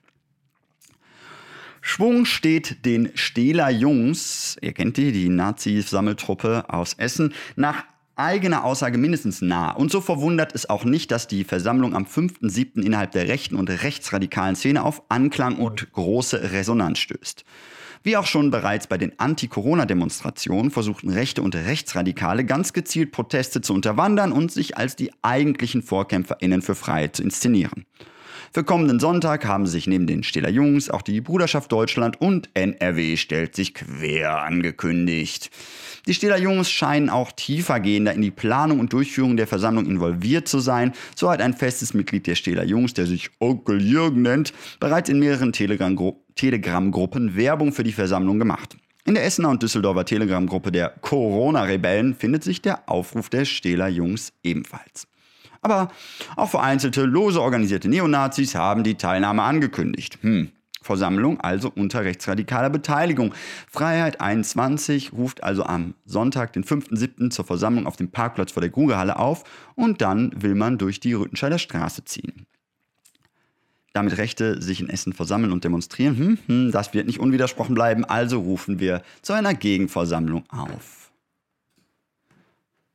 Schwung steht den Stehler Jungs, ihr kennt die, die Nazi-Sammeltruppe aus Essen, nach eigener Aussage mindestens nah. Und so verwundert es auch nicht, dass die Versammlung am 5.7. innerhalb der rechten und rechtsradikalen Szene auf Anklang und große Resonanz stößt. Wie auch schon bereits bei den Anti-Corona-Demonstrationen versuchten Rechte und Rechtsradikale ganz gezielt Proteste zu unterwandern und sich als die eigentlichen VorkämpferInnen für Freiheit zu inszenieren. Für kommenden Sonntag haben sich neben den Stiller Jungs auch die Bruderschaft Deutschland und NRW stellt sich quer angekündigt. Die Stiller Jungs scheinen auch tiefergehender in die Planung und Durchführung der Versammlung involviert zu sein. So hat ein festes Mitglied der Stiller Jungs, der sich Onkel Jürgen nennt, bereits in mehreren Telegram-Gruppen Werbung für die Versammlung gemacht. In der Essener und Düsseldorfer Telegram-Gruppe der Corona-Rebellen findet sich der Aufruf der Stehler Jungs ebenfalls. Aber auch vereinzelte, lose organisierte Neonazis haben die Teilnahme angekündigt. Hm. Versammlung also unter rechtsradikaler Beteiligung. Freiheit 21 ruft also am Sonntag, den 5.7. zur Versammlung auf dem Parkplatz vor der Grugehalle auf und dann will man durch die Rüttenscheider Straße ziehen. Damit Rechte sich in Essen versammeln und demonstrieren, hm, hm, das wird nicht unwidersprochen bleiben, also rufen wir zu einer Gegenversammlung auf.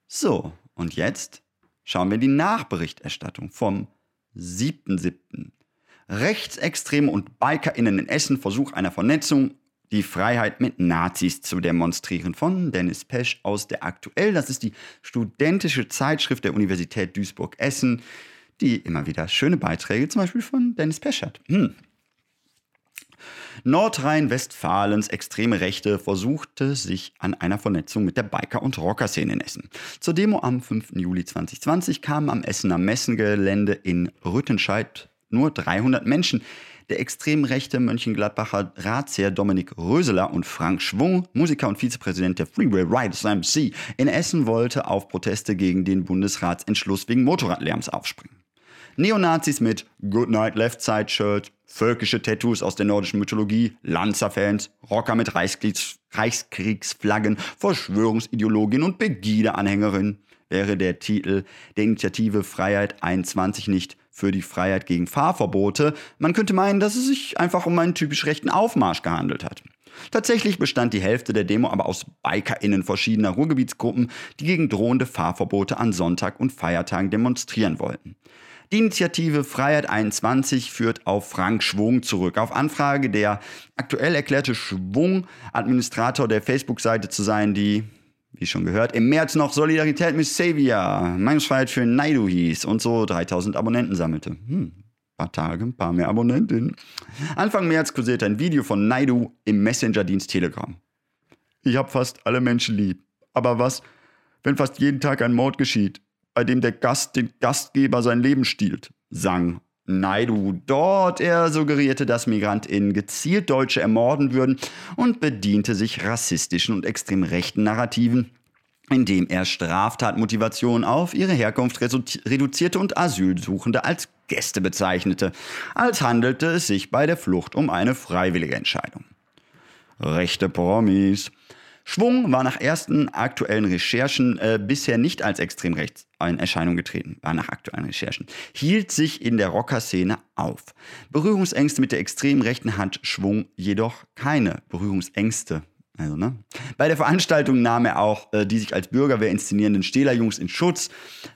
So, und jetzt schauen wir die Nachberichterstattung vom 7.7. Rechtsextreme und BikerInnen in Essen Versuch einer Vernetzung, die Freiheit mit Nazis zu demonstrieren von Dennis Pesch aus der Aktuell. Das ist die studentische Zeitschrift der Universität Duisburg-Essen, die immer wieder schöne Beiträge zum Beispiel von Dennis Pesch hat. Hm. Nordrhein-Westfalens extreme Rechte versuchte sich an einer Vernetzung mit der Biker- und Rocker-Szene in Essen. Zur Demo am 5. Juli 2020 kamen am Essener Messengelände in Rüttenscheid nur 300 Menschen. Der extrem rechte Mönchengladbacher Ratsherr Dominik Röseler und Frank Schwung, Musiker und Vizepräsident der Freeway Riders MC in Essen, wollte auf Proteste gegen den Bundesratsentschluss wegen Motorradlärms aufspringen. Neonazis mit Goodnight Left Side Shirt, völkische Tattoos aus der nordischen Mythologie, Lanzerfans, Rocker mit Reichskriegs Reichskriegsflaggen, Verschwörungsideologin und Pegida-Anhängerin wäre der Titel der Initiative Freiheit 21 nicht für die Freiheit gegen Fahrverbote. Man könnte meinen, dass es sich einfach um einen typisch rechten Aufmarsch gehandelt hat. Tatsächlich bestand die Hälfte der Demo aber aus BikerInnen verschiedener Ruhrgebietsgruppen, die gegen drohende Fahrverbote an Sonntag und Feiertagen demonstrieren wollten. Die Initiative Freiheit 21 führt auf Frank Schwung zurück. Auf Anfrage der aktuell erklärte Schwung, Administrator der Facebook-Seite zu sein, die, wie schon gehört, im März noch Solidarität mit Xavier, Meinungsfreiheit für Naidu hieß und so 3000 Abonnenten sammelte. Hm, paar Tage, ein paar mehr Abonnentinnen. Anfang März kursierte ein Video von Naidu im Messenger-Dienst Telegram. Ich hab fast alle Menschen lieb. Aber was, wenn fast jeden Tag ein Mord geschieht? bei dem der Gast den Gastgeber sein Leben stiehlt, sang Naidu. Dort er suggerierte, dass MigrantInnen gezielt Deutsche ermorden würden und bediente sich rassistischen und extrem rechten Narrativen, indem er Straftatmotivation auf ihre Herkunft reduzierte und Asylsuchende als Gäste bezeichnete, als handelte es sich bei der Flucht um eine freiwillige Entscheidung. Rechte Promis. Schwung war nach ersten aktuellen Recherchen äh, bisher nicht als extrem rechts in Erscheinung getreten, war nach aktuellen Recherchen, hielt sich in der Rocker-Szene auf. Berührungsängste mit der extremen Rechten hat Schwung jedoch keine Berührungsängste. Also, ne? Bei der Veranstaltung nahm er auch äh, die sich als Bürgerwehr inszenierenden Stählerjungs in Schutz.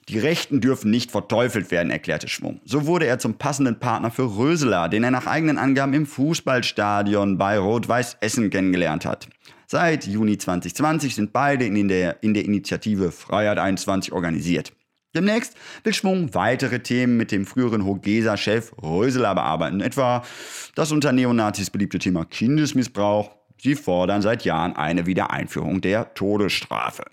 Die Rechten dürfen nicht verteufelt werden, erklärte Schwung. So wurde er zum passenden Partner für Röseler, den er nach eigenen Angaben im Fußballstadion bei Rot-Weiß Essen kennengelernt hat. Seit Juni 2020 sind beide in der, in der Initiative Freiheit 21 organisiert. Demnächst will Schwung weitere Themen mit dem früheren Hogesa-Chef Röseler bearbeiten, etwa das unter Neonazis beliebte Thema Kindesmissbrauch. Sie fordern seit Jahren eine Wiedereinführung der Todesstrafe.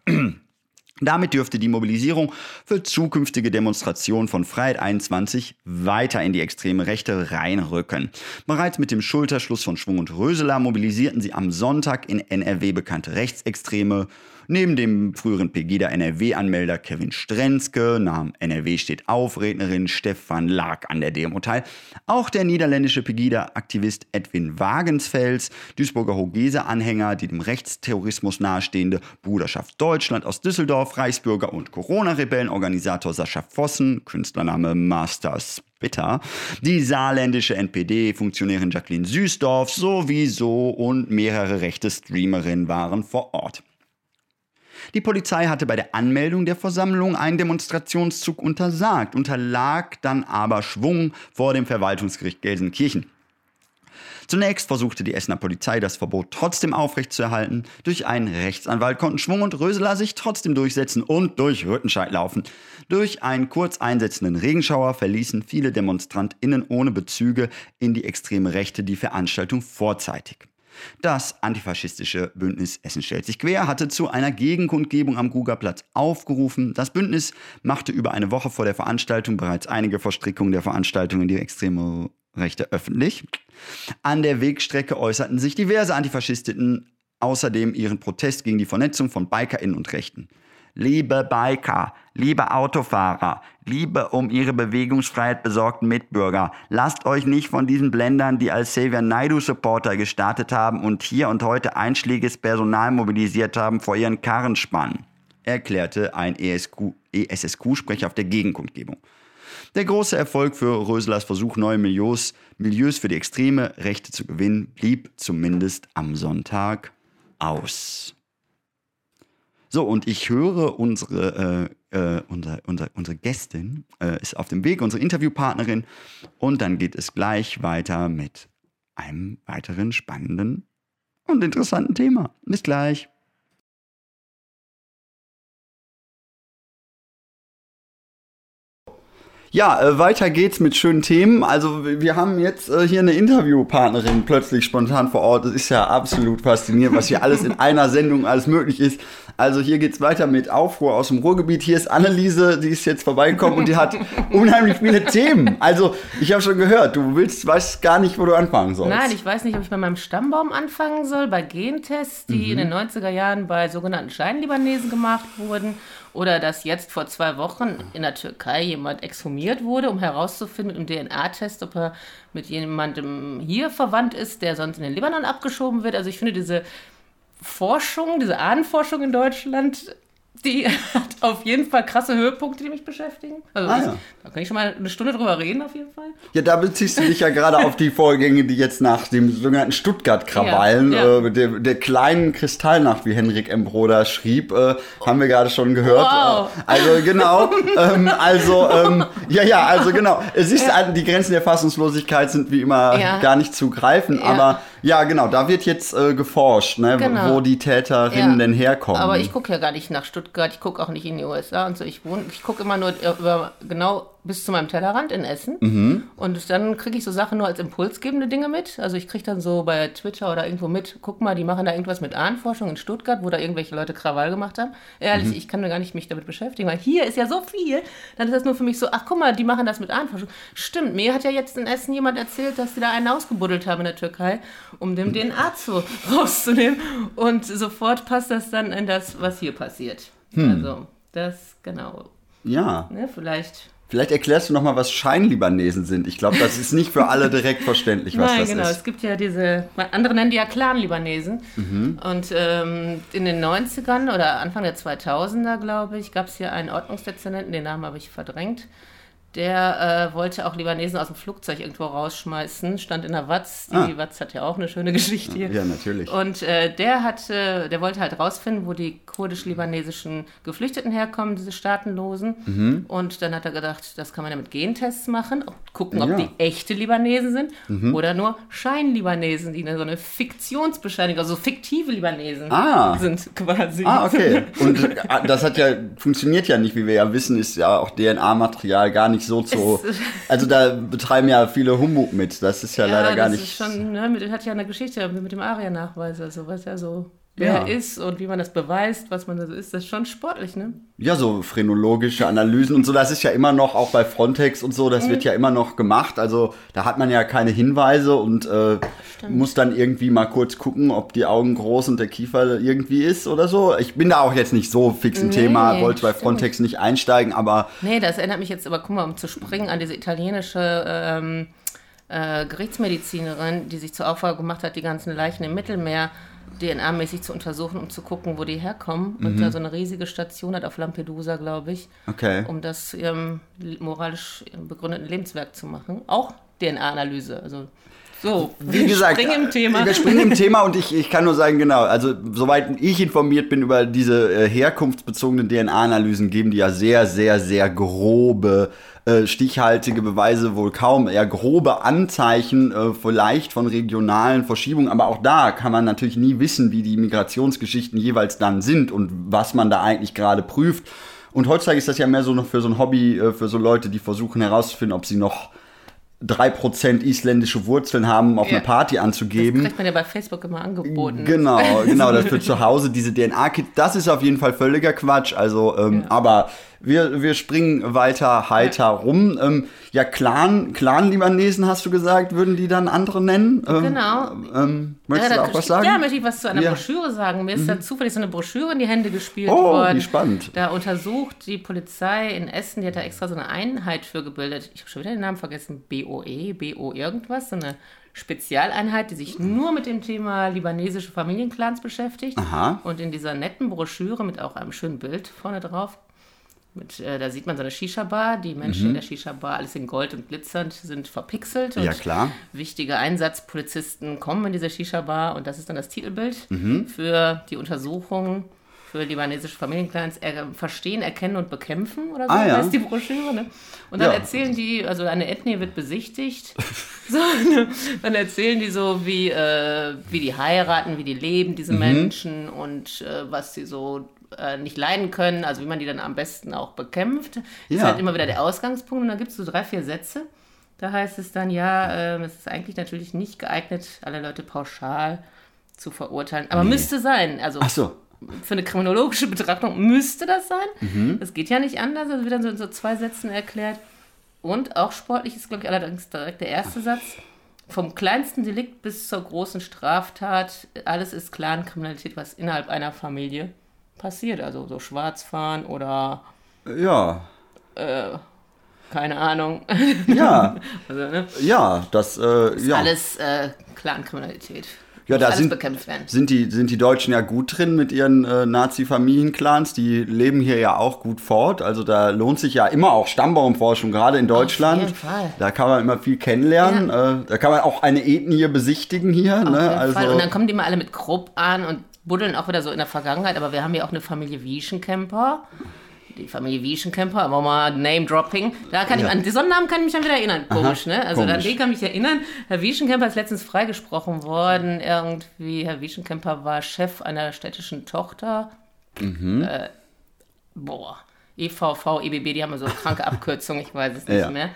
Damit dürfte die Mobilisierung für zukünftige Demonstrationen von Freiheit 21 weiter in die extreme Rechte reinrücken. Bereits mit dem Schulterschluss von Schwung und Röseler mobilisierten sie am Sonntag in NRW bekannte Rechtsextreme Neben dem früheren Pegida-NRW-Anmelder Kevin Strenzke nahm NRW steht auf Rednerin Stefan Lag an der Demo teil. Auch der niederländische Pegida-Aktivist Edwin Wagensfels, Duisburger Hogese-Anhänger, die dem Rechtsterrorismus nahestehende Bruderschaft Deutschland aus Düsseldorf, Reichsbürger und Corona-Rebellenorganisator Sascha Vossen, Künstlername Master Spitter, die saarländische NPD-Funktionärin Jacqueline Süßdorf sowieso und mehrere rechte Streamerinnen waren vor Ort. Die Polizei hatte bei der Anmeldung der Versammlung einen Demonstrationszug untersagt, unterlag dann aber Schwung vor dem Verwaltungsgericht Gelsenkirchen. Zunächst versuchte die Essener Polizei das Verbot trotzdem aufrechtzuerhalten. Durch einen Rechtsanwalt konnten Schwung und Röseler sich trotzdem durchsetzen und durch Rüttenscheid laufen. Durch einen kurz einsetzenden Regenschauer verließen viele DemonstrantInnen ohne Bezüge in die extreme Rechte die Veranstaltung vorzeitig. Das antifaschistische Bündnis Essen stellt sich quer hatte zu einer Gegenkundgebung am Gugerplatz aufgerufen. Das Bündnis machte über eine Woche vor der Veranstaltung bereits einige Verstrickungen der Veranstaltung in die extreme Rechte öffentlich. An der Wegstrecke äußerten sich diverse Antifaschistinnen außerdem ihren Protest gegen die Vernetzung von BikerInnen und Rechten. Liebe Biker, liebe Autofahrer, liebe um ihre Bewegungsfreiheit besorgten Mitbürger, lasst euch nicht von diesen Blendern, die als Xavier Naidu-Supporter gestartet haben und hier und heute einschlägiges Personal mobilisiert haben, vor ihren Karren spannen, erklärte ein ESSQ-Sprecher auf der Gegenkundgebung. Der große Erfolg für Röslers Versuch, neue Milieus, Milieus für die extreme Rechte zu gewinnen, blieb zumindest am Sonntag aus. So, und ich höre, unsere, äh, äh, unsere, unsere, unsere Gästin äh, ist auf dem Weg, unsere Interviewpartnerin. Und dann geht es gleich weiter mit einem weiteren spannenden und interessanten Thema. Bis gleich. Ja, äh, weiter geht's mit schönen Themen. Also wir haben jetzt äh, hier eine Interviewpartnerin plötzlich spontan vor Ort. Das ist ja absolut faszinierend, was hier alles in einer Sendung alles möglich ist. Also hier geht's weiter mit Aufruhr aus dem Ruhrgebiet. Hier ist Anneliese, die ist jetzt vorbeigekommen und die hat unheimlich viele Themen. Also ich habe schon gehört, du willst, weißt gar nicht, wo du anfangen sollst. Nein, ich weiß nicht, ob ich bei meinem Stammbaum anfangen soll, bei Gentests, die mhm. in den 90er Jahren bei sogenannten Scheinlibanesen gemacht wurden oder dass jetzt vor zwei Wochen in der Türkei jemand exhumiert wurde, um herauszufinden einem DNA-Test, ob er mit jemandem hier verwandt ist, der sonst in den Libanon abgeschoben wird. Also ich finde diese Forschung, diese Ahnenforschung in Deutschland die hat auf jeden Fall krasse Höhepunkte, die mich beschäftigen. Also ah, ja. da kann ich schon mal eine Stunde drüber reden, auf jeden Fall. Ja, da beziehst du dich ja gerade auf die Vorgänge, die jetzt nach dem sogenannten Stuttgart-Krawallen, ja, ja. äh, der, der, kleinen Kristallnacht, wie Henrik M. Broder schrieb, äh, haben wir gerade schon gehört. Wow. Äh, also genau, ähm, also ähm, ja, ja, also genau. Es ist ja. die Grenzen der Fassungslosigkeit sind wie immer gar nicht zu greifen, aber ja, genau, da wird jetzt äh, geforscht, ne, genau. wo die Täterinnen denn herkommen. Aber ich gucke ja gar nicht nach Stuttgart, ich gucke auch nicht in die USA und so. Ich wohne, ich gucke immer nur über genau bis zu meinem Tellerrand in Essen. Mhm. Und dann kriege ich so Sachen nur als impulsgebende Dinge mit. Also ich kriege dann so bei Twitter oder irgendwo mit, guck mal, die machen da irgendwas mit Ahnenforschung in Stuttgart, wo da irgendwelche Leute Krawall gemacht haben. Ehrlich, mhm. ich kann mir gar nicht mich damit beschäftigen, weil hier ist ja so viel. Dann ist das nur für mich so, ach guck mal, die machen das mit Ahnenforschung. Stimmt, mir hat ja jetzt in Essen jemand erzählt, dass sie da einen ausgebuddelt haben in der Türkei, um dem DNA zu rauszunehmen. Und sofort passt das dann in das, was hier passiert. Hm. Also, das, genau. Ja. Ne, vielleicht Vielleicht erklärst du noch mal, was Scheinlibanesen sind. Ich glaube, das ist nicht für alle direkt verständlich, was Nein, das genau. ist. Es gibt ja diese, andere nennen die ja Clan-Libanesen. Mhm. Und ähm, in den 90ern oder Anfang der 2000er, glaube ich, gab es hier einen Ordnungsdezernenten, den Namen habe ich verdrängt, der äh, wollte auch Libanesen aus dem Flugzeug irgendwo rausschmeißen, stand in der Watz. Die Ah. Watz hat ja auch eine schöne Geschichte hier. Ja, natürlich. Und äh, der hat, äh, der wollte halt rausfinden, wo die kurdisch-libanesischen Geflüchteten herkommen, diese Staatenlosen. Mhm. Und dann hat er gedacht, das kann man ja mit Gentests machen, ob, gucken, ob Ja. Mhm. die echte Libanesen sind oder nur Scheinlibanesen, die eine, so eine Fiktionsbescheinigung, also fiktive Libanesen Ah. sind quasi. Ah, okay. Und äh, das hat ja, funktioniert ja nicht, wie wir ja wissen, ist ja auch DNA-Material gar nicht so zu. Also da betreiben ja viele Humbug mit. Das ist ja, Ja, leider gar das nicht. ist schon, ne, mit, hat ja eine Geschichte mit dem ARIA-Nachweis, also was ja so, wer Ja. er ist und wie man das beweist, was man da so ist, das ist schon sportlich, ne? Ja, so phrenologische Analysen und so, das ist ja immer noch, auch bei Frontex und so, das wird ja immer noch gemacht. Also da hat man ja keine Hinweise und äh, muss dann irgendwie mal kurz gucken, ob die Augen groß und der Kiefer irgendwie ist oder so. Ich bin da auch jetzt nicht so fix im Nee, Thema, wollte bei stimmt. Frontex nicht einsteigen, aber Nee, das erinnert mich jetzt aber, guck mal, um zu springen an diese italienische ähm, äh, Gerichtsmedizinerin, die sich zur Aufgabe gemacht hat, die ganzen Leichen im Mittelmeer DNA-mäßig zu untersuchen, um zu gucken, wo die herkommen. Und da so eine riesige Station hat auf Lampedusa, glaube ich, okay. um das zu ihrem moralisch begründeten Lebenswerk zu machen. Auch DNA-Analyse. Also so, Wie gesagt, springen im Thema. wir springen im Thema und ich, ich kann nur sagen, genau, also soweit ich informiert bin über diese äh, herkunftsbezogenen DNA-Analysen, geben die ja sehr, sehr, sehr grobe, äh, stichhaltige Beweise, wohl kaum, eher grobe Anzeichen äh, vielleicht von regionalen Verschiebungen, aber auch da kann man natürlich nie wissen, wie die Migrationsgeschichten jeweils dann sind und was man da eigentlich gerade prüft. Und heutzutage ist das ja mehr so noch für so ein Hobby, äh, für so Leute, die versuchen herauszufinden, ob sie noch 3% isländische Wurzeln haben, um auf Ja. eine Party Das anzugeben. kriegt man ja bei Facebook immer angeboten. Genau, genau, das für zu Hause, diese DNA-Kit, das ist auf jeden Fall völliger Quatsch. Also, ähm, Ja. aber wir, wir springen weiter heiter rum. Ähm, ja, Clan, Clan-Libanesen hast du gesagt, würden die dann andere nennen? Ähm, Genau. Ähm, möchtest Ja, du da- auch was sagen? Ja, möchte ich was zu einer Ja. Mhm. Broschüre sagen. Mir ist da zufällig so eine Broschüre in die Hände gespielt Oh, worden. wie spannend. Da untersucht die Polizei in Essen, die hat da extra so eine Einheit für gebildet. Ich habe schon wieder den Namen vergessen. BOE, BO irgendwas, so eine Spezialeinheit, die sich nur mit dem Thema libanesische Familienclans beschäftigt. Aha. Und in dieser netten Broschüre mit auch einem schönen Bild vorne drauf, mit, äh, da sieht man so eine Shisha-Bar. Die Menschen in der Shisha-Bar, alles in Gold und glitzernd, sind verpixelt. Mhm. Ja, klar. Wichtige Einsatzpolizisten kommen in diese Shisha-Bar und das ist dann das Titelbild Mhm. für die Untersuchung für libanesische Familienclans er, verstehen, erkennen und bekämpfen oder so Ah, ja. heißt die Broschüre. Ne? Und dann Ja. erzählen die, also eine Ethnie wird besichtigt, so, ne? dann erzählen die so, wie, äh, wie die heiraten, wie die leben, diese Mhm. Menschen und äh, was sie so äh, nicht leiden können, also wie man die dann am besten auch bekämpft. Ist Ja. halt immer wieder der Ausgangspunkt und dann gibt es so drei, vier Sätze. Da heißt es dann, ja, ähm, es ist eigentlich natürlich nicht geeignet, alle Leute pauschal zu verurteilen. Aber müsste sein. Also Ach so. für eine kriminologische Betrachtung müsste das sein. Mhm. Das geht ja nicht anders. Das wird dann so in so zwei Sätzen erklärt. Und auch sportlich ist, glaube ich, allerdings direkt der erste Satz. Vom kleinsten Delikt bis zur großen Straftat, alles ist Clankriminalität, was innerhalb einer Familie passiert. Also so Schwarzfahren oder Ja. keine Ahnung. Ja, Also, ne? ja, das, äh, ja. Alles äh, Clankriminalität. Ja, da sind-. Sind die, sind die Deutschen ja gut drin mit ihren äh, Nazi-Familienclans. Die leben hier ja auch gut fort. Also da lohnt sich ja immer auch Stammbaumforschung, gerade in Deutschland. jeden Fall. Da kann man immer viel kennenlernen. Äh, da kann man auch eine Ethnie besichtigen hier. Auf Ne? jeden Also, Fall. Und dann kommen die mal alle mit Krupp an und buddeln auch wieder so in der Vergangenheit. Aber wir haben ja auch eine Familie Wieschenkemper. Die Familie Wieschenkemper, aber mal Name-Dropping. Da kann Ja. ich, an diesen Namen kann ich mich dann wieder erinnern. Komisch, ne? Also an komisch. den kann ich mich erinnern. Herr Wieschenkemper ist letztens freigesprochen worden. Irgendwie, Herr Wieschenkemper war Chef einer städtischen Tochter. Äh, boah, EVV, EBB, die haben ja so kranke Abkürzungen, ich weiß es nicht Ja. mehr.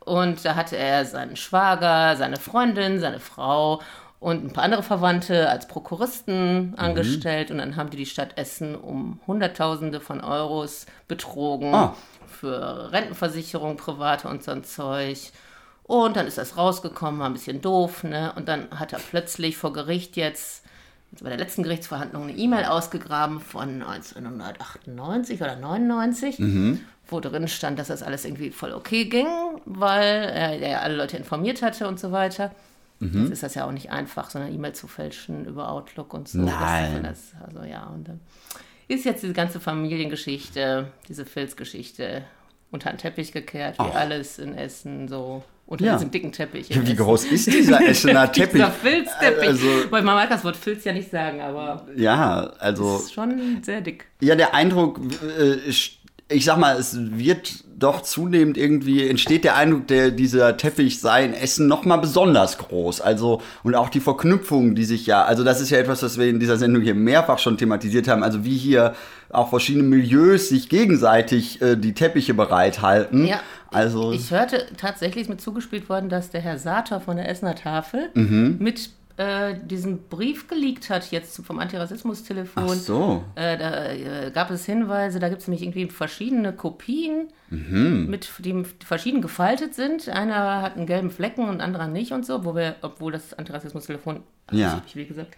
Und da hatte er seinen Schwager, seine Freundin, seine Frau und ein paar andere Verwandte als Prokuristen angestellt. Und dann haben die die Stadt Essen um Hunderttausende von Euros betrogen Ah. für Rentenversicherung, private und so ein Zeug. Und dann ist das rausgekommen, war ein bisschen doof, ne? Und dann hat er plötzlich vor Gericht jetzt, jetzt bei der letzten Gerichtsverhandlung, eine E-Mail ausgegraben von 1998 oder 99, wo drin stand, dass das alles irgendwie voll okay ging, weil er, er alle Leute informiert hatte und so weiter. Jetzt ist das ja auch nicht einfach, so eine E-Mail zu fälschen über Outlook und so. Nein. Das, also ja, und dann ist jetzt diese ganze Familiengeschichte, diese Filzgeschichte unter den Teppich gekehrt, wie Ach. alles in Essen so. Unter Ja. diesem dicken Teppich. Wie Essen. groß ist dieser Essener Teppich? Dieser Filzteppich. Also- Weil man mag das Wort Filz ja nicht sagen, aber Ja, also. ist schon sehr dick. Ja, der Eindruck, äh, ich sag mal, es wird doch zunehmend irgendwie, entsteht der Eindruck, der, dieser Teppich sei in Essen noch mal besonders groß. Also, und auch die Verknüpfungen, die sich ja, also das ist ja etwas, was wir in dieser Sendung hier mehrfach schon thematisiert haben, also wie hier auch verschiedene Milieus sich gegenseitig äh, die Teppiche bereithalten. Ja. Also, Ich hörte tatsächlich ist mir zugespielt worden, dass der Herr Sator von der Essener Tafel Mhm. mit äh, diesen Brief geleakt hat, jetzt vom Antirassismus-Telefon. ach so. Äh, da äh, gab es Hinweise, da gibt es nämlich irgendwie verschiedene Kopien, Mhm. mit, die verschieden gefaltet sind. Einer hat einen gelben Flecken und anderer nicht und so, wo wir, obwohl das Antirassismus-Telefon, Ja. hab ich wie gesagt,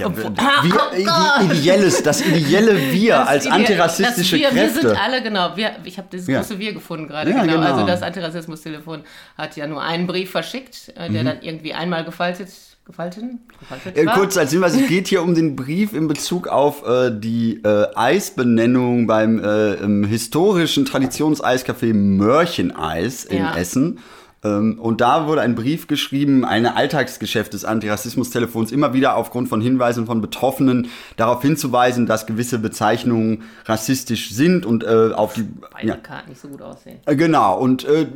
Ja, Obwohl- wir, Oh Gott! ide- ideelles, das ideelle Wir Das als Ide- antirassistische wir, Kräfte. Wir sind alle, genau. Wir, ich habe dieses Ja. große Wir gefunden gerade. Ja, genau. genau. Also das Antirassismus-Telefon hat ja nur einen Brief verschickt, äh, Mhm. der dann irgendwie einmal gefaltet, gefalten, gefaltet Äh, kurz als Hinweis, es geht hier um den Brief in Bezug auf äh, die äh, Eisbenennung beim äh, historischen Traditionseiskaffee Mörcheneis in Ja. Essen. Ähm, und da wurde ein Brief geschrieben, ein Alltagsgeschäft des Antirassismus-Telefons, immer wieder aufgrund von Hinweisen von Betroffenen darauf hinzuweisen, dass gewisse Bezeichnungen rassistisch sind und äh, auf die. Beide Ja. Karten nicht so gut aussehen. Äh, Genau, und äh,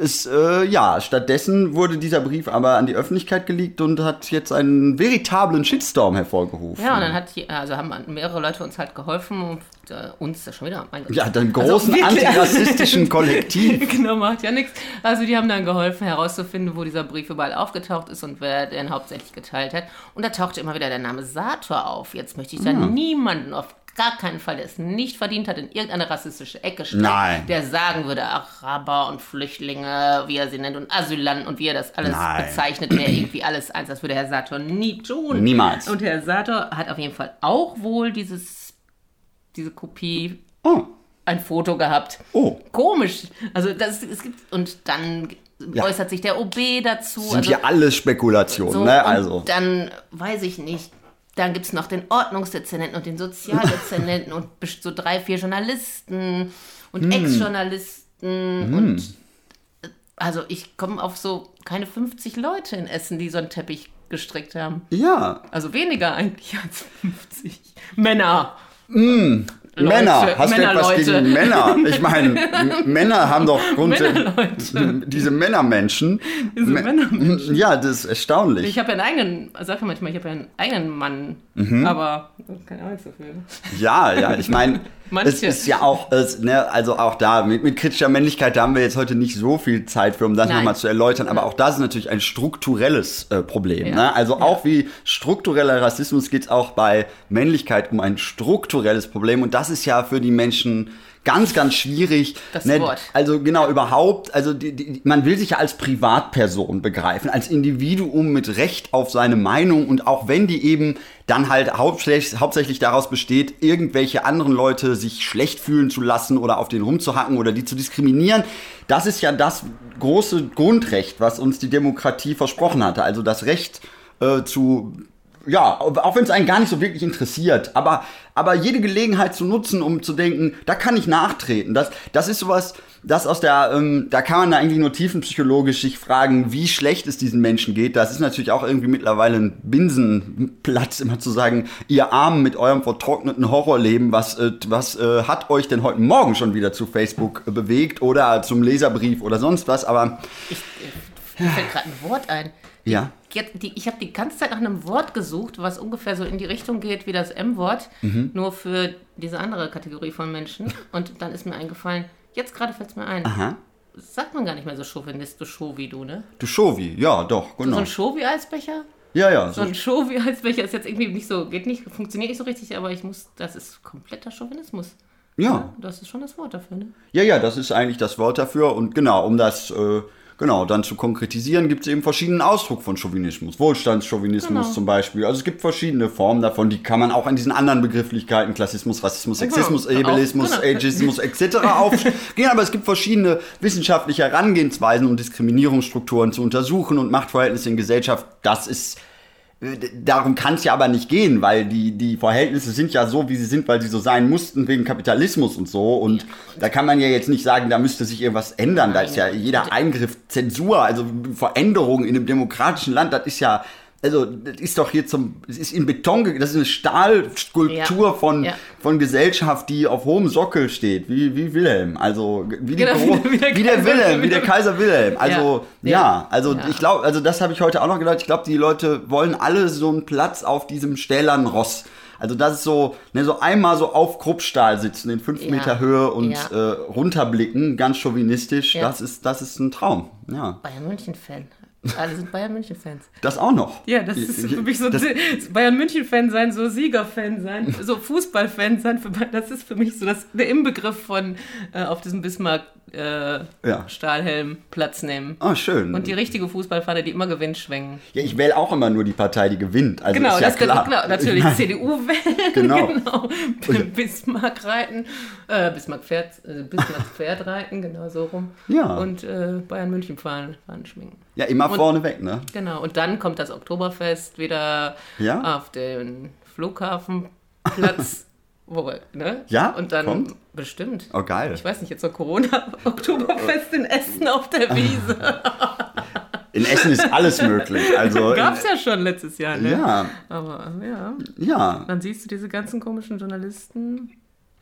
es, äh, ja, stattdessen wurde dieser Brief aber an die Öffentlichkeit geleakt und hat jetzt einen veritablen Shitstorm hervorgerufen. Ja, und dann hat die, also haben mehrere Leute uns halt geholfen äh, uns das schon wieder. Mein Gott. Ja, dem Also großen wirklich. antirassistischen Kollektiv. genau, macht ja nichts. Also die haben dann geholfen herauszufinden, wo dieser Brief überall aufgetaucht ist und wer den hauptsächlich geteilt hat. Und da tauchte immer wieder der Name Sator auf. Jetzt möchte ich da Hm. niemanden auf gar keinen Fall, der es nicht verdient hat, in irgendeine rassistische Ecke stellen, Nein. der sagen würde, Araber und Flüchtlinge, wie er sie nennt, und Asylanten und wie er das alles Nein. bezeichnet, wäre irgendwie alles eins. Das würde Herr Sator nie tun. Niemals. Und Herr Sator hat auf jeden Fall auch wohl dieses, diese Kopie Oh, ein Foto gehabt. oh. Komisch. Also das es gibt und dann Ja. äußert sich der OB dazu. Sind also, ja alles Spekulationen, so, ne? und Also. dann weiß ich nicht. Dann gibt es noch den Ordnungsdezernenten und den Sozialdezernenten und so drei, vier Journalisten und Hm. Ex-Journalisten und äh, also ich komme auf so keine 50 Leute in Essen, die so einen Teppich gestrickt haben. Ja, Also weniger eigentlich als 50 Männer. Männer. Hast du etwas gegen Männer? Ich meine, M- Männer haben doch grundsätzlich diese Männermenschen. Diese Me- Männermenschen. Ja, das ist erstaunlich. Ich habe ja einen eigenen, sag manchmal, ich habe ja einen eigenen Mann, Mhm. aber keine Ahnung so viel. Ja, ja, ich meine, Manche. es ist ja auch, es, ne, also auch da, mit, mit kritischer Männlichkeit, da haben wir jetzt heute nicht so viel Zeit für, um das nochmal zu erläutern, aber auch das ist natürlich ein strukturelles äh, Problem. Ja. Ne? Also auch wie struktureller Rassismus geht es auch bei Männlichkeit um ein strukturelles Problem und das ist ja für die Menschen ganz, ganz schwierig. Das ne? Wort. Also genau, überhaupt, also die, die, man will sich ja als Privatperson begreifen, als Individuum mit Recht auf seine Meinung und auch wenn die eben dann halt hauptsächlich, hauptsächlich daraus besteht, irgendwelche anderen Leute sich schlecht fühlen zu lassen oder auf den rumzuhacken oder die zu diskriminieren, das ist ja das große Grundrecht, was uns die Demokratie versprochen hatte. Also das Recht äh, zu ja, auch wenn es einen gar nicht so wirklich interessiert, aber, aber jede Gelegenheit zu nutzen, um zu denken, da kann ich nachtreten. Das, das ist sowas, das aus der, ähm, da kann man da eigentlich nur tiefenpsychologisch sich fragen, wie schlecht es diesen Menschen geht. Das ist natürlich auch irgendwie mittlerweile ein Binsenplatz, immer zu sagen, ihr Armen mit eurem vertrockneten Horrorleben, was, äh, was äh, hat euch denn heute Morgen schon wieder zu Facebook äh, bewegt oder zum Leserbrief oder sonst was, aber Ich, mir fällt gerade ein Wort ein. ja. Jetzt, die, ich habe die ganze Zeit nach einem Wort gesucht, was ungefähr so in die Richtung geht wie das M-Wort, Mhm. nur für diese andere Kategorie von Menschen. Und dann ist mir eingefallen, jetzt gerade fällt es mir ein, Aha. sagt man gar nicht mehr so chauvinistisch Show wie du, ne? Du Shovi, ja, doch, So genau. ein Show-wie-Eisbecher? Ja, ja, So ein Show-wie-Eisbecher ist jetzt irgendwie nicht so, geht nicht, funktioniert nicht so richtig, aber ich muss, das ist kompletter Chauvinismus. ja. Das ist schon das Wort dafür, ne? Ja, ja, das ist eigentlich das Wort dafür. Und genau, um das äh, genau dann zu konkretisieren, gibt es eben verschiedenen Ausdruck von Chauvinismus. Wohlstandschauvinismus Genau. zum Beispiel. Also es gibt verschiedene Formen davon, die kann man auch an diesen anderen Begrifflichkeiten, Klassismus, Rassismus, Sexismus, Genau, Ableismus, genau. Ageismus etc. aufgehen. Aber es gibt verschiedene wissenschaftliche Herangehensweisen, um Diskriminierungsstrukturen zu untersuchen und Machtverhältnisse in Gesellschaft. Das ist darum kann es ja aber nicht gehen, weil die, die Verhältnisse sind ja so, wie sie sind, weil sie so sein mussten wegen Kapitalismus und so. Und da kann man ja jetzt nicht sagen, da müsste sich irgendwas ändern. Da ist ja jeder Eingriff Zensur, also Veränderung in einem demokratischen Land, das ist ja also das ist doch hier zum, es ist in Beton, das ist eine Stahlskulptur ja. von, ja. von Gesellschaft, die auf hohem Sockel steht, wie, wie Wilhelm, also wie, die genau, wie, der, wie der Wilhelm, wie der Kaiser Wilhelm. Also ja, ja also ich glaube, also das habe ich heute auch noch gedacht, ich glaube, die Leute wollen alle so einen Platz auf diesem stählernen Ross. Also das ist so, ne, so einmal so auf Kruppstahl sitzen in fünf Meter Höhe und äh, runterblicken, ganz chauvinistisch, das ist, das ist ein Traum. Ja. Bayern München-Fan. Alle sind Bayern München-Fans. Das auch noch. Ja, das ist für mich so das, Bayern München-Fan sein, so Sieger-Fan sein, so Fußball-Fan sein. Für, das ist für mich so das, der Inbegriff von äh, auf diesem Bismarck äh, ja. Stahlhelm Platz nehmen. Ah, schön. Und die richtige Fußballfahne, die immer gewinnt, schwenken. Ja, ich wähle auch immer nur die Partei, die gewinnt. Also genau, ist ja das klar. genau, natürlich CDU wählen. Genau. genau. Bismarck reiten, äh, Bismarck Pferd, äh, Bismarck Pferd reiten, genau so rum. Ja. Und äh, Bayern München fahren, fahren schminken. Ja, immer und, vorne weg, ne? Genau. Und dann kommt das Oktoberfest wieder ja? auf den Flughafenplatz. Wo, ne? Ja, und dann kommt? bestimmt. Oh, geil. Ich weiß nicht, jetzt so Corona-Oktoberfest in Essen auf der Wiese. In Essen ist alles möglich. Also, Gab es ja schon letztes Jahr, ne? Ja. Aber ja. Ja. Dann siehst du diese ganzen komischen Journalisten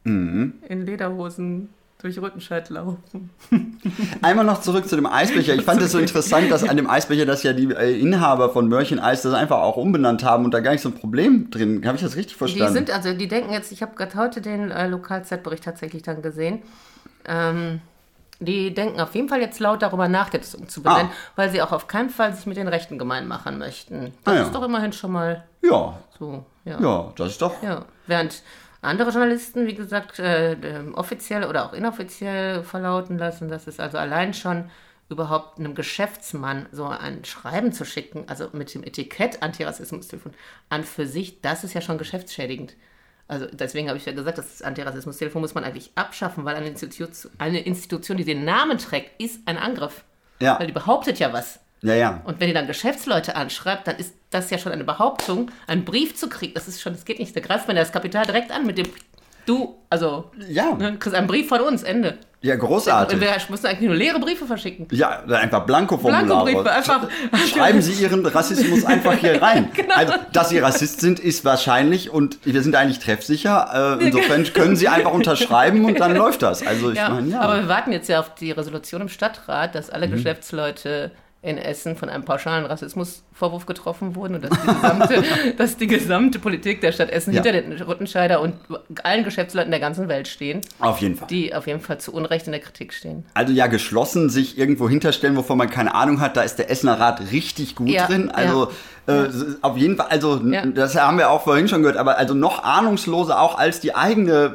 mhm. in Lederhosen durch Rüttenscheid laufen. Einmal noch zurück zu dem Eisbecher. Ich fand es so interessant, dass an dem Eisbecher, dass ja die äh, Inhaber von Mörchen Eis das einfach auch umbenannt haben und da gar nicht so ein Problem drin. Habe ich das richtig verstanden? Die sind, also die denken jetzt, ich habe gerade heute den äh, Lokalzeitbericht tatsächlich dann gesehen. Ähm, die denken auf jeden Fall jetzt laut darüber nach, das umzubenennen, ah. weil sie auch auf keinen Fall sich mit den Rechten gemein machen möchten. Das ah, ja. ist doch immerhin schon mal ja. so. Ja. ja, das ist doch. Ja. Während andere Journalisten, wie gesagt, äh, offiziell oder auch inoffiziell verlauten lassen, dass es also allein schon überhaupt einem Geschäftsmann so ein Schreiben zu schicken, also mit dem Etikett Antirassismus-Telefon an für sich, das ist ja schon geschäftsschädigend. Also deswegen habe ich ja gesagt, das Antirassismus-Telefon muss man eigentlich abschaffen, weil eine Institution, eine Institution, die den Namen trägt, ist ein Angriff. Ja. Weil die behauptet ja was. Ja, ja. Und wenn ihr dann Geschäftsleute anschreibt, dann ist das ja schon eine Behauptung, einen Brief zu kriegen. Das ist schon, das geht nicht. Da greift man das Kapital direkt an mit dem Du, also, ja. ne, kriegst einen Brief von uns, Ende. Ja, großartig. Wir müssen eigentlich nur leere Briefe verschicken. Ja, einfach Blanko-Formulare. Blanko-Briefe, einfach. Schreiben Sie Ihren Rassismus einfach hier rein. genau. Also, dass Sie Rassist sind, ist wahrscheinlich und wir sind eigentlich treffsicher. Äh, insofern können Sie einfach unterschreiben und dann läuft das. Also, ich ja, meine, ja. Aber wir warten jetzt ja auf die Resolution im Stadtrat, dass alle mhm. Geschäftsleute in Essen von einem pauschalen Rassismusvorwurf getroffen wurden und dass die gesamte, dass die gesamte Politik der Stadt Essen ja. hinter den Rüttenscheider und allen Geschäftsleuten der ganzen Welt stehen. Auf jeden Fall. Die auf jeden Fall zu Unrecht in der Kritik stehen. Also ja, geschlossen sich irgendwo hinterstellen, wovon man keine Ahnung hat, da ist der Essener Rat richtig gut ja, drin. Also ja. Äh, auf jeden Fall, also das haben wir auch vorhin schon gehört, aber also noch ahnungsloser auch als die eigene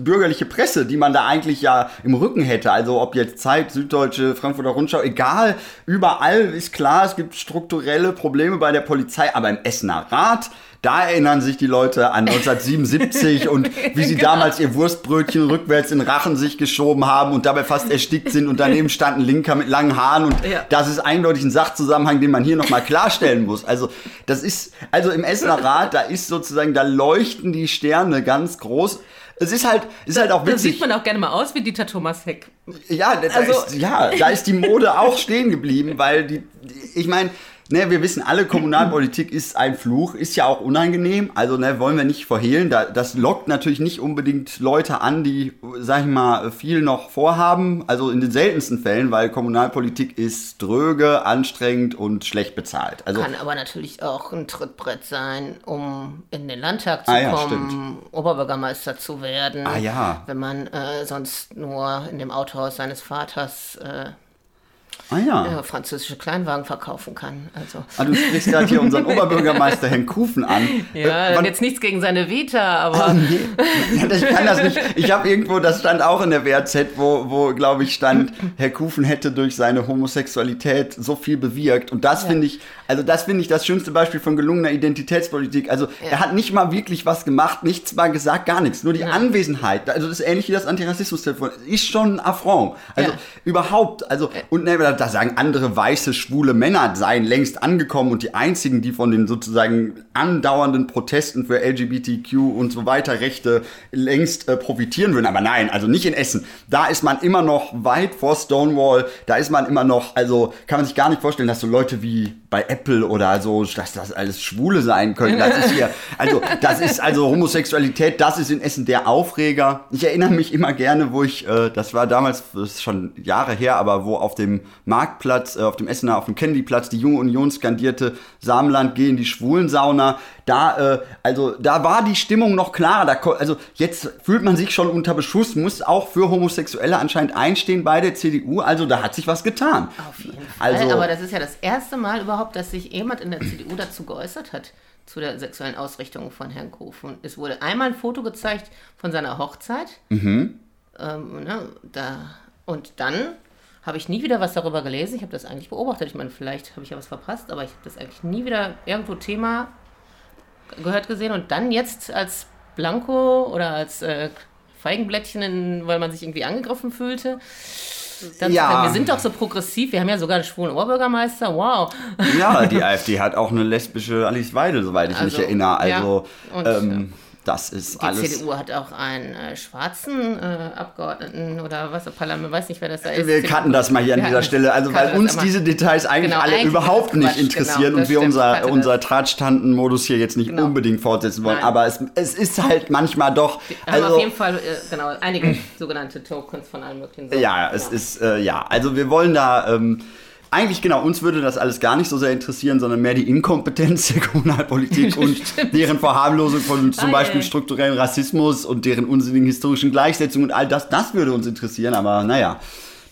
bürgerliche Presse, die man da eigentlich ja im Rücken hätte. Also ob jetzt Zeit, Süddeutsche, Frankfurter Rundschau, egal, überall überall ist klar, es gibt strukturelle Probleme bei der Polizei, aber im Essener Rat, da erinnern sich die Leute an 1977 und wie sie genau. damals ihr Wurstbrötchen rückwärts in Rachen sich geschoben haben und dabei fast erstickt sind und daneben stand ein Linker mit langen Haaren und ja. das ist eindeutig ein Sachzusammenhang, den man hier nochmal klarstellen muss. Also das ist, also im Essener Rat, da ist sozusagen, da leuchten die Sterne ganz groß. Es ist halt, ist halt auch witzig. Da sieht man auch gerne mal aus wie Dieter Thomas Heck. Ja, da, also, ist, ja, da ist die Mode auch stehen geblieben, weil die, ich meine, ne, wir wissen alle, Kommunalpolitik ist ein Fluch, ist ja auch unangenehm. Also ne, wollen wir nicht verhehlen. Da, das lockt natürlich nicht unbedingt Leute an, die, sag ich mal, viel noch vorhaben. Also in den seltensten Fällen, weil Kommunalpolitik ist dröge, anstrengend und schlecht bezahlt. Also, Kann aber natürlich auch ein Trittbrett sein, um in den Landtag zu ah, ja, kommen, stimmt. Oberbürgermeister zu werden. Ah ja. Wenn man äh, sonst nur in dem Autohaus seines Vaters äh, ah, ja. ja. französische Kleinwagen verkaufen kann. Also. Ah, du sprichst gerade hier unseren Oberbürgermeister Herrn Kufen an. Ja, äh, jetzt nichts gegen seine Vita, aber. Ah, nee. Ich kann das nicht. Ich habe irgendwo, das stand auch in der WRZ, wo, wo glaube ich, stand, Herr Kufen hätte durch seine Homosexualität so viel bewirkt. Und das ja. finde ich, also das finde ich das schönste Beispiel von gelungener Identitätspolitik. Also ja. er hat nicht mal wirklich was gemacht, nichts mal gesagt, gar nichts. Nur die Anwesenheit, also das ist ähnlich wie das Antirassismus-Telefon, ist schon ein Affront. Also überhaupt, also, und ne, da, da sagen andere weiße, schwule Männer seien längst angekommen und die einzigen, die von den sozusagen andauernden Protesten für LGBTQ und so weiter Rechte längst äh, profitieren würden. Aber nein, also nicht in Essen. Da ist man immer noch weit vor Stonewall. Da ist man immer noch, also kann man sich gar nicht vorstellen, dass so Leute wie bei Apple oder so, dass das alles Schwule sein können. Das ist hier, also das ist also Homosexualität, das ist in Essen der Aufreger. Ich erinnere mich immer gerne, wo ich, äh, das war damals, das ist schon Jahre her, aber wo auf dem Marktplatz, äh, auf dem Essener, auf dem Kennedyplatz die Junge Union skandierte, Samenland gehen die Schwulensauna. Da, äh, also da war die Stimmung noch klarer. Da, also jetzt fühlt man sich schon unter Beschuss, muss auch für Homosexuelle anscheinend einstehen bei der CDU. Also da hat sich was getan. Auf jeden Fall. Also, aber das ist ja das erste Mal überhaupt dass sich jemand in der CDU dazu geäußert hat, zu der sexuellen Ausrichtung von Herrn Kofen. Es wurde einmal ein Foto gezeigt von seiner Hochzeit. Mhm. Ähm, ne, da, und dann habe ich nie wieder was darüber gelesen. Ich habe das eigentlich beobachtet. Ich meine, vielleicht habe ich ja was verpasst, aber ich habe das eigentlich nie wieder irgendwo Thema gehört gesehen. Und dann jetzt als Blanco oder als äh, Feigenblättchen, in, weil man sich irgendwie angegriffen fühlte, dann ja. wir sind doch so progressiv, wir haben ja sogar einen schwulen Oberbürgermeister, wow. Ja, die AfD hat auch eine lesbische Alice Weidel, soweit ich also, mich erinnere. Also, ja. Und, ähm, das ist die alles. Die CDU hat auch einen äh, schwarzen äh, Abgeordneten oder was, Parlament, weiß nicht, wer das da ist. Wir kannten das mal hier an dieser Stelle, also weil uns diese Details eigentlich genau, alle eigentlich überhaupt nicht interessieren genau, und wir stimmt, unser, unser Tratschtanten-Modus hier jetzt nicht genau. unbedingt fortsetzen wollen. Nein. Aber es, es ist halt manchmal doch. Wir also, haben auf jeden Fall, äh, genau, einige sogenannte Tokens von allen möglichen Sorten. Ja, es genau. ist, äh, ja, also wir wollen da. Ähm, eigentlich genau, uns würde das alles gar nicht so sehr interessieren, sondern mehr die Inkompetenz der Kommunalpolitik und deren Verharmlosung von zum ah, Beispiel yeah. strukturellen Rassismus und deren unsinnigen historischen Gleichsetzung und all das, das würde uns interessieren, aber naja.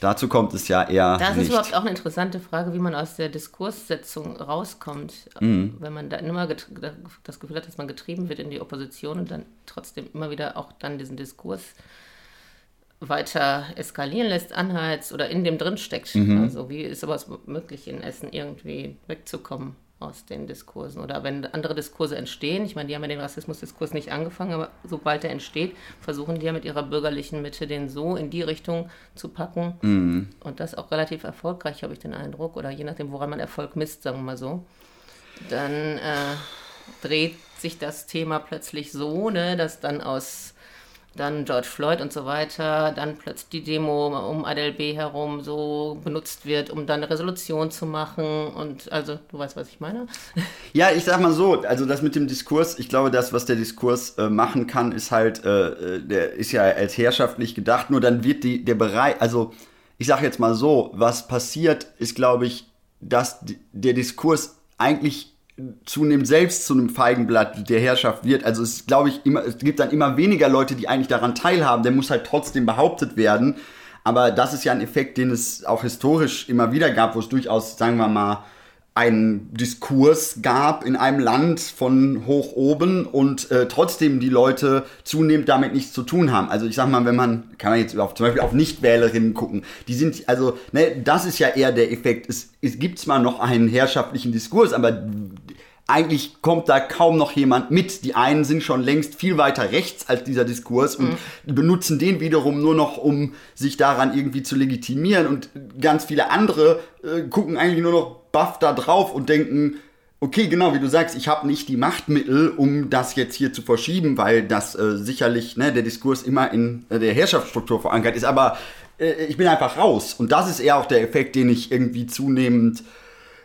Dazu kommt es ja eher. Das nicht. ist überhaupt auch eine interessante Frage, wie man aus der Diskurssetzung rauskommt. Mhm. Wenn man da immer das Gefühl hat, dass man getrieben wird in die Opposition und dann trotzdem immer wieder auch dann diesen Diskurs weiter eskalieren lässt, anheizt oder in dem drin steckt. Mhm. Also wie ist sowas möglich in Essen irgendwie wegzukommen aus den Diskursen oder wenn andere Diskurse entstehen, ich meine, die haben ja den Rassismusdiskurs nicht angefangen, aber sobald er entsteht, versuchen die ja mit ihrer bürgerlichen Mitte den so in die Richtung zu packen mhm. und das auch relativ erfolgreich, habe ich den Eindruck, oder je nachdem, woran man Erfolg misst, sagen wir mal so, dann äh, dreht sich das Thema plötzlich so, ne, dass dann aus dann George Floyd und so weiter, dann plötzlich die Demo um ADLB herum so benutzt wird, um dann eine Resolution zu machen. Und also du weißt, was ich meine? Ja, ich sag mal so, also das mit dem Diskurs, ich glaube, das, was der Diskurs äh, machen kann, ist halt, äh, äh der ist ja als herrschaftlich gedacht, nur dann wird die, der Bereich, also ich sag jetzt mal so, was passiert, ist, glaube ich, dass der Diskurs eigentlich zunehmend selbst zu einem Feigenblatt der Herrschaft wird. Also es glaube ich immer, es gibt dann immer weniger Leute, die eigentlich daran teilhaben. Der muss halt trotzdem behauptet werden. Aber das ist ja ein Effekt, den es auch historisch immer wieder gab, wo es durchaus, sagen wir mal, einen Diskurs gab in einem Land von hoch oben und äh, trotzdem die Leute zunehmend damit nichts zu tun haben. Also ich sag mal, wenn man, kann man jetzt auf, zum Beispiel auf Nichtwählerinnen gucken, die sind, also, ne, das ist ja eher der Effekt. Es, es gibt zwar noch einen herrschaftlichen Diskurs, aber eigentlich kommt da kaum noch jemand mit. Die einen sind schon längst viel weiter rechts als dieser Diskurs und mhm. benutzen den wiederum nur noch, um sich daran irgendwie zu legitimieren. Und ganz viele andere äh, gucken eigentlich nur noch baff da drauf und denken, okay, genau, wie du sagst, ich habe nicht die Machtmittel, um das jetzt hier zu verschieben, weil das äh, sicherlich ne, der Diskurs immer in äh, der Herrschaftsstruktur verankert ist. Aber äh, ich bin einfach raus. Und das ist eher auch der Effekt, den ich irgendwie zunehmend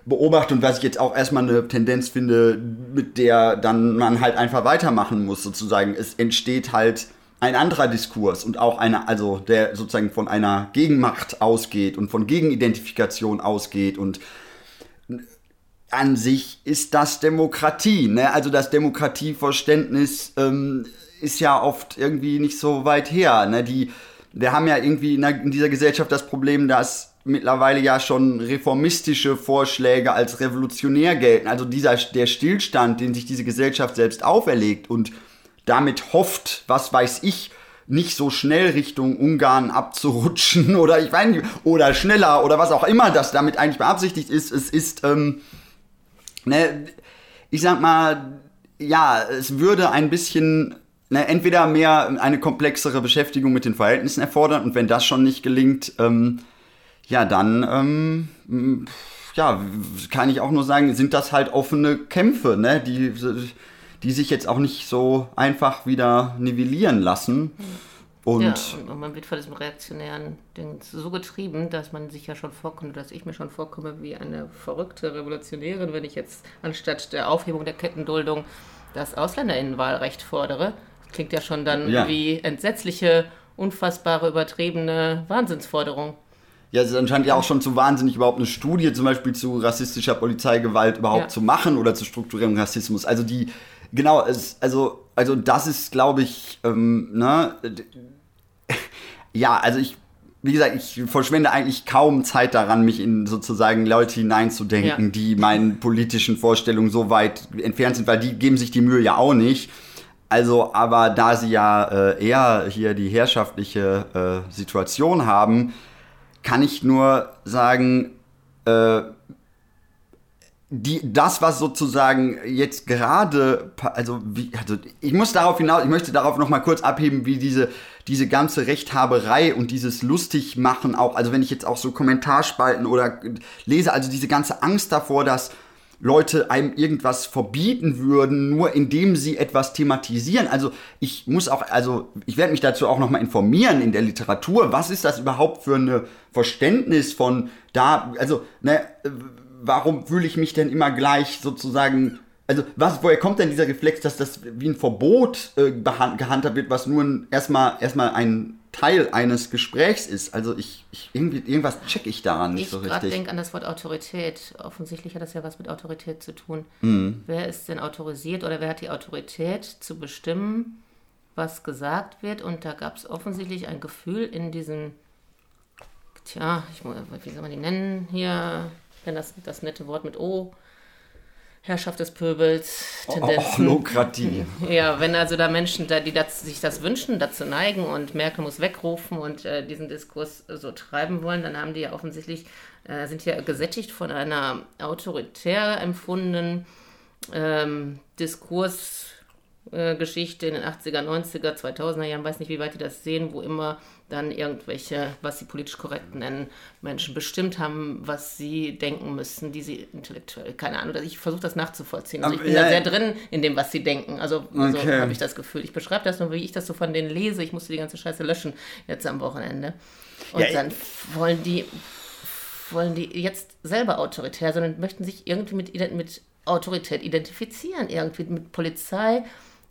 beobachte und was ich jetzt auch erstmal eine Tendenz finde, mit der dann man halt einfach weitermachen muss, sozusagen. Es entsteht halt ein anderer Diskurs und auch einer, also der sozusagen von einer Gegenmacht ausgeht und von Gegenidentifikation ausgeht und an sich ist das Demokratie. Ne? Also das Demokratieverständnis ähm, ist ja oft irgendwie nicht so weit her. Ne? Die, wir haben ja irgendwie in, der, in dieser Gesellschaft das Problem, dass mittlerweile ja schon reformistische Vorschläge als revolutionär gelten. Also dieser, der Stillstand, den sich diese Gesellschaft selbst auferlegt und damit hofft, was weiß ich, nicht so schnell Richtung Ungarn abzurutschen oder ich weiß nicht, oder schneller oder was auch immer das damit eigentlich beabsichtigt ist. Es ist, ähm, ne, ich sag mal, ja, es würde ein bisschen ne, entweder mehr eine komplexere Beschäftigung mit den Verhältnissen erfordern und wenn das schon nicht gelingt, ähm, ja, dann ähm, ja, kann ich auch nur sagen, sind das halt offene Kämpfe, ne? die, die sich jetzt auch nicht so einfach wieder nivellieren lassen. Und, ja, und man wird von diesem reaktionären Ding so getrieben, dass man sich ja schon vorkommt, dass ich mir schon vorkomme wie eine verrückte Revolutionärin, wenn ich jetzt anstatt der Aufhebung der Kettenduldung das Ausländerinnenwahlrecht fordere. Das klingt ja schon dann ja. wie entsetzliche, unfassbare, übertriebene Wahnsinnsforderung. Ja, es ist anscheinend ja auch schon zu wahnsinnig, überhaupt eine Studie zum Beispiel zu rassistischer Polizeigewalt überhaupt ja. zu machen oder zu strukturiertem Rassismus. Also die, genau, es, also, also das ist, glaube ich, ähm, ne, ja, also ich, wie gesagt, ich verschwende eigentlich kaum Zeit daran, mich in sozusagen Leute hineinzudenken, ja. die meinen politischen Vorstellungen so weit entfernt sind, weil die geben sich die Mühe ja auch nicht. Also, aber da sie ja äh, eher hier die herrschaftliche äh, Situation haben, kann ich nur sagen, äh, die, das, was sozusagen jetzt gerade, also, wie, also ich muss darauf hinaus, ich möchte darauf nochmal kurz abheben, wie diese, diese ganze Rechthaberei und dieses Lustigmachen auch, also wenn ich jetzt auch so Kommentarspalten oder lese, also diese ganze Angst davor, dass Leute einem irgendwas verbieten würden, nur indem sie etwas thematisieren. Also ich muss auch, also ich werde mich dazu auch nochmal informieren in der Literatur. Was ist das überhaupt für ein Verständnis von da, also, ne, warum fühle ich mich denn immer gleich sozusagen also was, woher kommt denn dieser Reflex, dass das wie ein Verbot äh, gehandhabt wird, was nur ein, erstmal, erstmal ein Teil eines Gesprächs ist? Also ich, ich irgendwie, irgendwas checke ich daran nicht ich so richtig. Ich denke an das Wort Autorität. Offensichtlich hat das ja was mit Autorität zu tun. Mhm. Wer ist denn autorisiert oder wer hat die Autorität zu bestimmen, was gesagt wird? Und da gab es offensichtlich ein Gefühl in diesen, tja, ich, wie soll man die nennen hier? Wenn das, das nette Wort mit O Herrschaft des Pöbels, Tendenzen. Ochlokratie. Ja, wenn also da Menschen, die das, sich das wünschen, dazu neigen und Merkel muss wegrufen und äh, diesen Diskurs so treiben wollen, dann haben die ja offensichtlich, äh, sind ja gesättigt von einer autoritär empfundenen ähm, Diskurs äh, in den 80er, 90er, 2000er Jahren, weiß nicht, wie weit die das sehen, wo immer dann irgendwelche, was sie politisch korrekt nennen, Menschen bestimmt haben, was sie denken müssen, die sie intellektuell, keine Ahnung, ich versuche das nachzuvollziehen. Also ich bin ja, da sehr drin in dem, was sie denken. Also, also okay. habe ich das Gefühl. Ich beschreibe das nur, wie ich das so von denen lese. Ich musste die ganze Scheiße löschen jetzt am Wochenende. Und ja, dann wollen die wollen die jetzt selber autoritär, sondern möchten sich irgendwie mit, mit Autorität identifizieren, irgendwie mit Polizei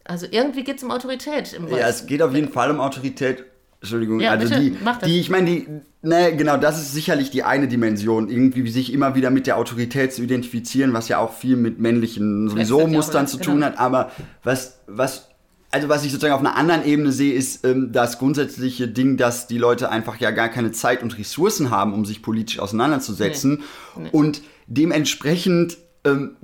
also irgendwie geht es um Autorität. ja, es geht auf jeden Fall um Autorität. Entschuldigung, ja, also bitte, die, die, ich meine, die, ne, genau, das ist sicherlich die eine Dimension, irgendwie sich immer wieder mit der Autorität zu identifizieren, was ja auch viel mit männlichen sowieso Mustern zu tun genau. hat. Aber was, was, also was ich sozusagen auf einer anderen Ebene sehe, ist ähm, das grundsätzliche Ding, dass die Leute einfach ja gar keine Zeit und Ressourcen haben, um sich politisch auseinanderzusetzen nee. Nee. und dementsprechend ähm,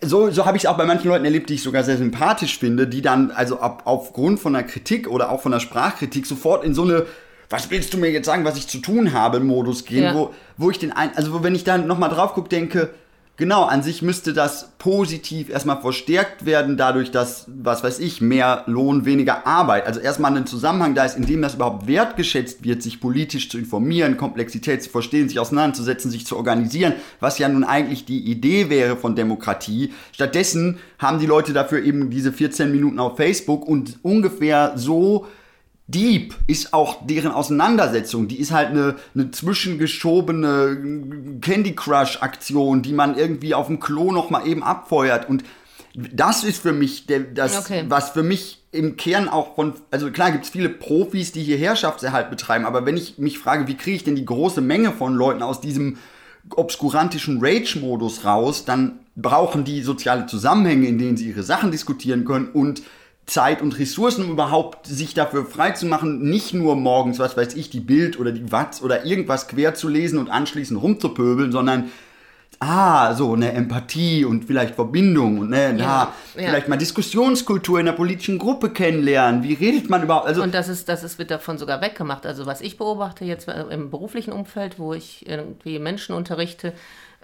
so, so habe ich es auch bei manchen Leuten erlebt, die ich sogar sehr sympathisch finde, die dann also ab, aufgrund von der Kritik oder auch von der Sprachkritik sofort in so eine was willst du mir jetzt sagen, was ich zu tun habe, Modus gehen, ja. wo, wo ich den ein, also wo, wenn ich dann nochmal drauf gucke, denke, Genau, an sich müsste das positiv erstmal verstärkt werden, dadurch, dass, was weiß ich, mehr Lohn, weniger Arbeit. Also erstmal ein Zusammenhang da ist, in dem das überhaupt wertgeschätzt wird, sich politisch zu informieren, Komplexität zu verstehen, sich auseinanderzusetzen, sich zu organisieren, was ja nun eigentlich die Idee wäre von Demokratie. Stattdessen haben die Leute dafür eben diese 14 Minuten auf Facebook und ungefähr so Deep ist auch deren Auseinandersetzung. Die ist halt eine, eine zwischengeschobene Candy Crush Aktion, die man irgendwie auf dem Klo noch mal eben abfeuert. Und das ist für mich der, das, okay. was für mich im Kern auch von, also klar gibt es viele Profis, die hier Herrschaftserhalt betreiben, aber wenn ich mich frage, wie kriege ich denn die große Menge von Leuten aus diesem obskurantischen Rage-Modus raus, dann brauchen die soziale Zusammenhänge, in denen sie ihre Sachen diskutieren können und Zeit und Ressourcen, um überhaupt sich dafür freizumachen, nicht nur morgens, was weiß ich, die Bild oder die Watz oder irgendwas quer zu lesen und anschließend rumzupöbeln, sondern ah, so eine Empathie und vielleicht Verbindung und ne, ja, da ja. vielleicht mal Diskussionskultur in der politischen Gruppe kennenlernen. Wie redet man überhaupt? Also und das ist, das ist, wird davon sogar weggemacht. Also was ich beobachte jetzt im beruflichen Umfeld, wo ich irgendwie Menschen unterrichte,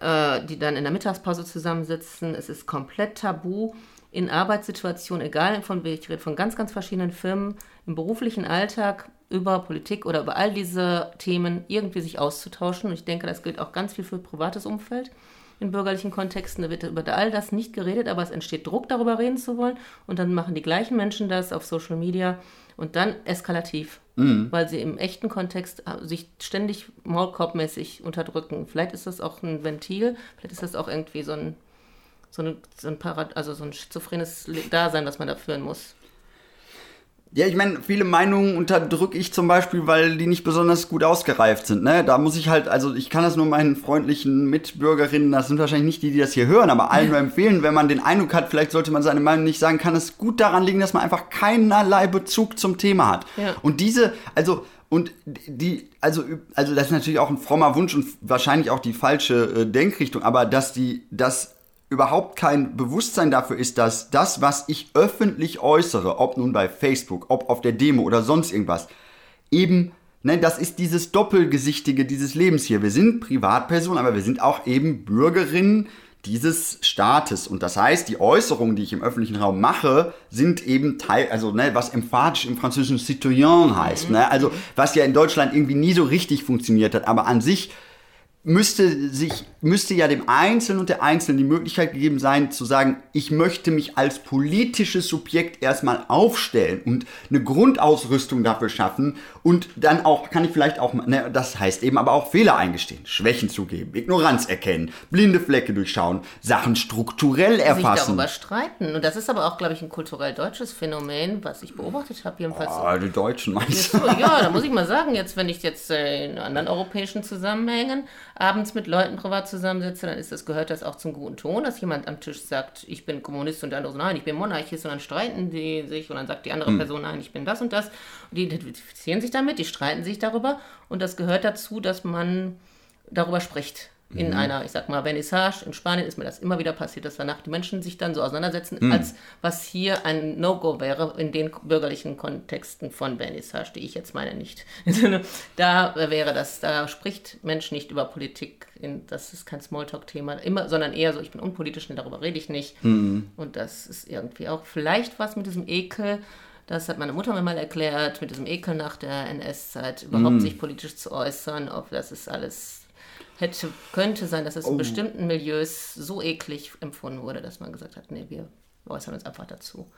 äh, die dann in der Mittagspause zusammensitzen, es ist komplett tabu in Arbeitssituationen, egal von ich rede, von ganz, ganz verschiedenen Firmen, im beruflichen Alltag über Politik oder über all diese Themen irgendwie sich auszutauschen. Und ich denke, das gilt auch ganz viel für privates Umfeld in bürgerlichen Kontexten. Da wird über all das nicht geredet, aber es entsteht Druck, darüber reden zu wollen. Und dann machen die gleichen Menschen das auf Social Media und dann eskalativ, mhm. weil sie im echten Kontext äh, sich ständig maulkorbmäßig unterdrücken. Vielleicht ist das auch ein Ventil, vielleicht ist das auch irgendwie so ein, so ein, so ein, Parad also so ein schizophrenes Dasein, das man da führen muss. Ja, ich meine, viele Meinungen unterdrücke ich zum Beispiel, weil die nicht besonders gut ausgereift sind. Ne? Da muss ich halt, also ich kann das nur meinen freundlichen Mitbürgerinnen, das sind wahrscheinlich nicht die, die das hier hören, aber allen nur empfehlen, wenn man den Eindruck hat, vielleicht sollte man seine Meinung nicht sagen, kann es gut daran liegen, dass man einfach keinerlei Bezug zum Thema hat. Ja. Und diese, also und die, also, also das ist natürlich auch ein frommer Wunsch und wahrscheinlich auch die falsche äh, Denkrichtung, aber dass die, dass überhaupt kein Bewusstsein dafür ist, dass das, was ich öffentlich äußere, ob nun bei Facebook, ob auf der Demo oder sonst irgendwas, eben, ne, das ist dieses Doppelgesichtige dieses Lebens hier. Wir sind Privatpersonen, aber wir sind auch eben Bürgerinnen dieses Staates. Und das heißt, die Äußerungen, die ich im öffentlichen Raum mache, sind eben Teil, also ne, was emphatisch im französischen Citoyen heißt. Ne? Also was ja in Deutschland irgendwie nie so richtig funktioniert hat, aber an sich müsste sich, müsste ja dem Einzelnen und der Einzelnen die Möglichkeit gegeben sein, zu sagen, ich möchte mich als politisches Subjekt erstmal aufstellen und eine Grundausrüstung dafür schaffen und dann auch, kann ich vielleicht auch, ne, das heißt eben aber auch Fehler eingestehen, Schwächen zugeben, Ignoranz erkennen, blinde Flecke durchschauen, Sachen strukturell erfassen. Sich darüber streiten. Und das ist aber auch, glaube ich, ein kulturell deutsches Phänomen, was ich beobachtet habe, jedenfalls. Oh, die Deutschen meinst du? Ja, da muss ich mal sagen, jetzt, wenn ich jetzt äh, in anderen europäischen Zusammenhängen abends mit Leuten privat zusammensetze, dann ist das, gehört das auch zum guten Ton, dass jemand am Tisch sagt, ich bin Kommunist und der andere so, nein, ich bin Monarchist und dann streiten die sich und dann sagt die andere hm. Person, nein, ich bin das und das. Und die identifizieren sich damit, die streiten sich darüber und das gehört dazu, dass man darüber spricht in mhm. einer, ich sag mal, Vernissage in Spanien ist mir das immer wieder passiert, dass danach die Menschen sich dann so auseinandersetzen, mhm. als was hier ein No-Go wäre in den bürgerlichen Kontexten von Vernissage, die ich jetzt meine nicht. da wäre das, da spricht Mensch nicht über Politik, in, das ist kein Smalltalk-Thema, immer, sondern eher so, ich bin unpolitisch und darüber rede ich nicht. Mhm. Und das ist irgendwie auch vielleicht was mit diesem Ekel, das hat meine Mutter mir mal erklärt, mit diesem Ekel nach der NS-Zeit, überhaupt mm. sich politisch zu äußern, ob das ist alles hätte, könnte sein, dass es oh. in bestimmten Milieus so eklig empfunden wurde, dass man gesagt hat, nee, wir äußern uns einfach dazu.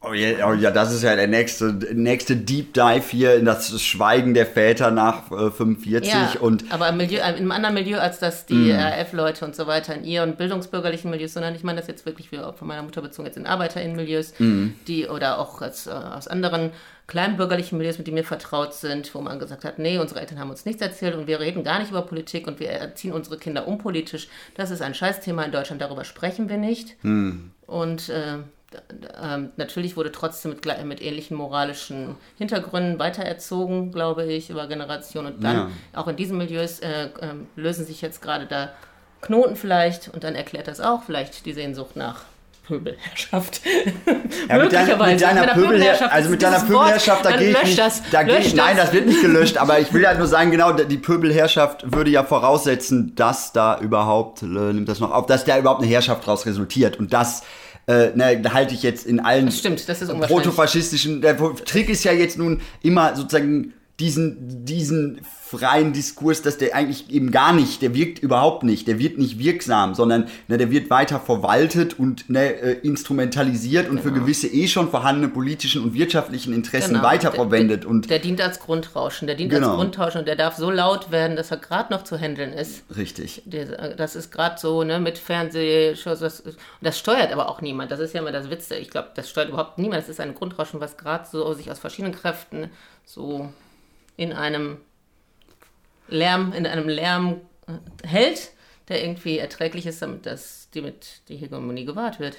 Oh ja, oh ja, das ist ja der nächste, nächste Deep Dive hier in das Schweigen der Väter nach äh, 45. Ja, und aber im, Milieu, in einem anderen Milieu als das die mm. RF-Leute und so weiter in ihren bildungsbürgerlichen Milieus, sondern ich meine das jetzt wirklich für, von meiner Mutter bezogen, jetzt in ArbeiterInnen-Milieus, mm. die oder auch als, äh, aus anderen kleinbürgerlichen Milieus, mit denen wir vertraut sind, wo man gesagt hat, nee, unsere Eltern haben uns nichts erzählt und wir reden gar nicht über Politik und wir erziehen unsere Kinder unpolitisch. Das ist ein Scheißthema in Deutschland, darüber sprechen wir nicht. Hm. Und äh, äh, natürlich wurde trotzdem mit, mit, ähnlichen moralischen Hintergründen weitererzogen, glaube ich, über Generationen. Und dann, ja. auch in diesen Milieus, äh, äh, lösen sich jetzt gerade da Knoten vielleicht und dann erklärt das auch vielleicht die Sehnsucht nach Pöbelherrschaft. Ja, mit, dein, mit deiner Pöbelherrschaft, also mit deiner Pöbelherrschaft, da gehe ich nicht, das, da gehe ich, nein, das. wird nicht gelöscht, aber ich will ja nur sagen, genau, die Pöbelherrschaft würde ja voraussetzen, dass da überhaupt, äh, nimmt das noch auf, dass da überhaupt eine Herrschaft daraus resultiert. Und das äh, ne, halte ich jetzt in allen das stimmt, das ist protofaschistischen, der Trick ist ja jetzt nun immer sozusagen diesen, diesen freien Diskurs, dass der eigentlich eben gar nicht, der wirkt überhaupt nicht, der wird nicht wirksam, sondern ne, der wird weiter verwaltet und ne, äh, instrumentalisiert und genau. für gewisse eh schon vorhandene politischen und wirtschaftlichen Interessen genau. weiterverwendet. Der, und der dient als Grundrauschen, der dient genau. als Grundrauschen und der darf so laut werden, dass er gerade noch zu handeln ist. Richtig. Das ist gerade so ne, mit Fernsehshows, das, das steuert aber auch niemand, das ist ja immer das Witz, ich glaube, das steuert überhaupt niemand, das ist ein Grundrauschen, was gerade so sich aus verschiedenen Kräften so in einem Lärm, in einem Lärm äh, hält, der irgendwie erträglich ist, damit das, die mit die Hegemonie gewahrt wird.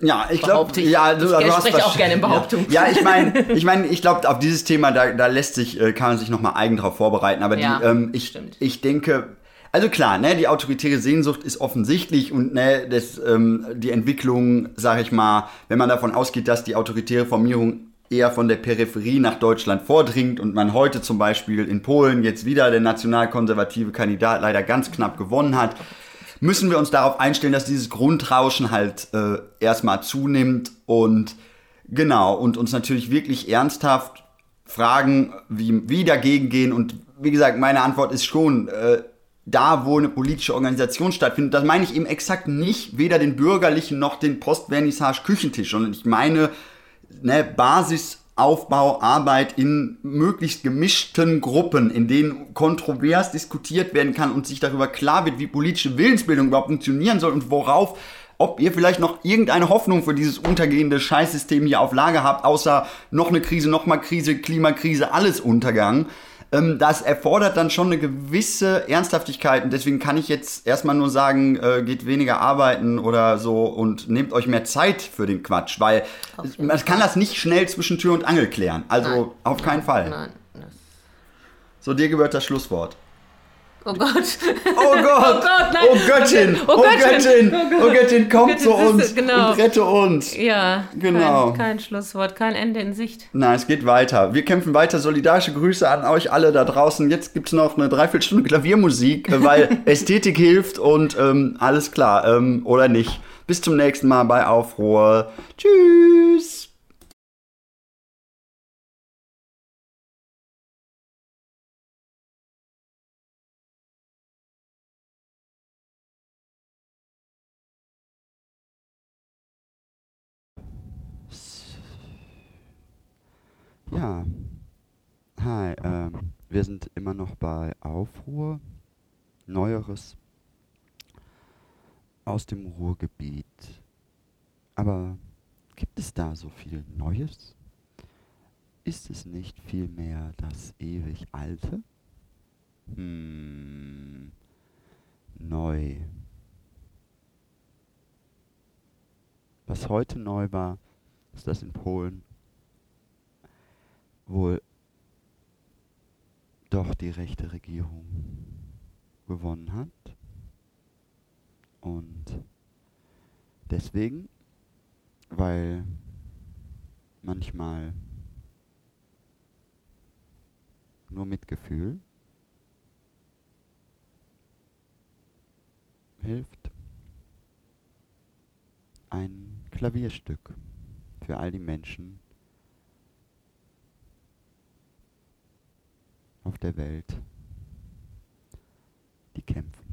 Ja, ich glaube, ja, du, ich du hast auch gerne in Behauptung. Ja, ja ich meine, ich meine, ich glaube, auf dieses Thema da, da lässt sich, äh, kann man sich noch mal eigen drauf vorbereiten. Aber ja, die, ähm, ich, stimmt. ich denke, also klar, ne, die autoritäre Sehnsucht ist offensichtlich und ne, das, ähm, die Entwicklung, sage ich mal, wenn man davon ausgeht, dass die autoritäre Formierung eher von der Peripherie nach Deutschland vordringt und man heute zum Beispiel in Polen jetzt wieder der nationalkonservative Kandidat leider ganz knapp gewonnen hat, müssen wir uns darauf einstellen, dass dieses Grundrauschen halt äh, erstmal zunimmt und genau, und uns natürlich wirklich ernsthaft fragen, wie, wie dagegen gehen. Und wie gesagt, meine Antwort ist schon, äh, da, wo eine politische Organisation stattfindet, das meine ich eben exakt nicht, weder den bürgerlichen noch den Postvernissage-Küchentisch, sondern ich meine ne, Basisaufbau, Arbeit in möglichst gemischten Gruppen, in denen kontrovers diskutiert werden kann und sich darüber klar wird, wie politische Willensbildung überhaupt funktionieren soll und worauf ob ihr vielleicht noch irgendeine Hoffnung für dieses untergehende Scheißsystem hier auf Lage habt, außer noch eine Krise, noch mal Krise, Klimakrise, alles Untergang. Ähm, das erfordert dann schon eine gewisse Ernsthaftigkeit und deswegen kann ich jetzt erstmal nur sagen, äh, geht weniger arbeiten oder so und nehmt euch mehr Zeit für den Quatsch, weil man kann das nicht schnell zwischen Tür und Angel klären. Also Nein. auf keinen Fall. Nein. So, dir gehört das Schlusswort. Oh Gott. Oh Gott. Oh Gott, nein. Oh Göttin. Oh, oh Göttin. Oh Göttin, komm Göttin, zu uns genau. und rette uns. Ja. Genau. Kein, kein, Schlusswort, kein Ende in Sicht. Nein, es geht weiter. Wir kämpfen weiter. Solidarische Grüße an euch alle da draußen. Jetzt gibt es noch eine Dreiviertelstunde Klaviermusik, äh, weil Ästhetik hilft und ähm, alles klar. Ähm, oder nicht. Bis zum nächsten Mal bei Aufruhr. Tschüss. Ja. Hi, ähm, wir sind immer noch bei Aufruhr. Neueres aus dem Ruhrgebiet. Aber gibt es da so viel Neues? Ist es nicht vielmehr das ewig Alte? Hm, neu. Was heute neu war, ist, dass in Polen wohl doch die rechte Regierung gewonnen hat. Und deswegen, weil manchmal nur Mitgefühl hilft ein Klavierstück für all die Menschen, auf der Welt, die kämpfen.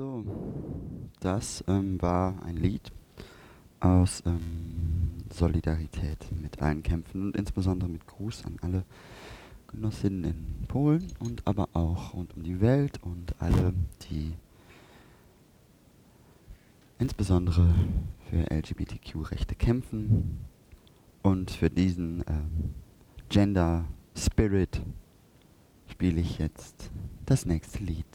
Also, das ähm, war ein Lied aus ähm, Solidarität mit allen Kämpfen und insbesondere mit Gruß an alle Genossinnen in Polen und aber auch rund um die Welt und alle, die insbesondere für LGBTQ-Rechte kämpfen und für diesen ähm, Gender Spirit spiele ich jetzt das nächste Lied.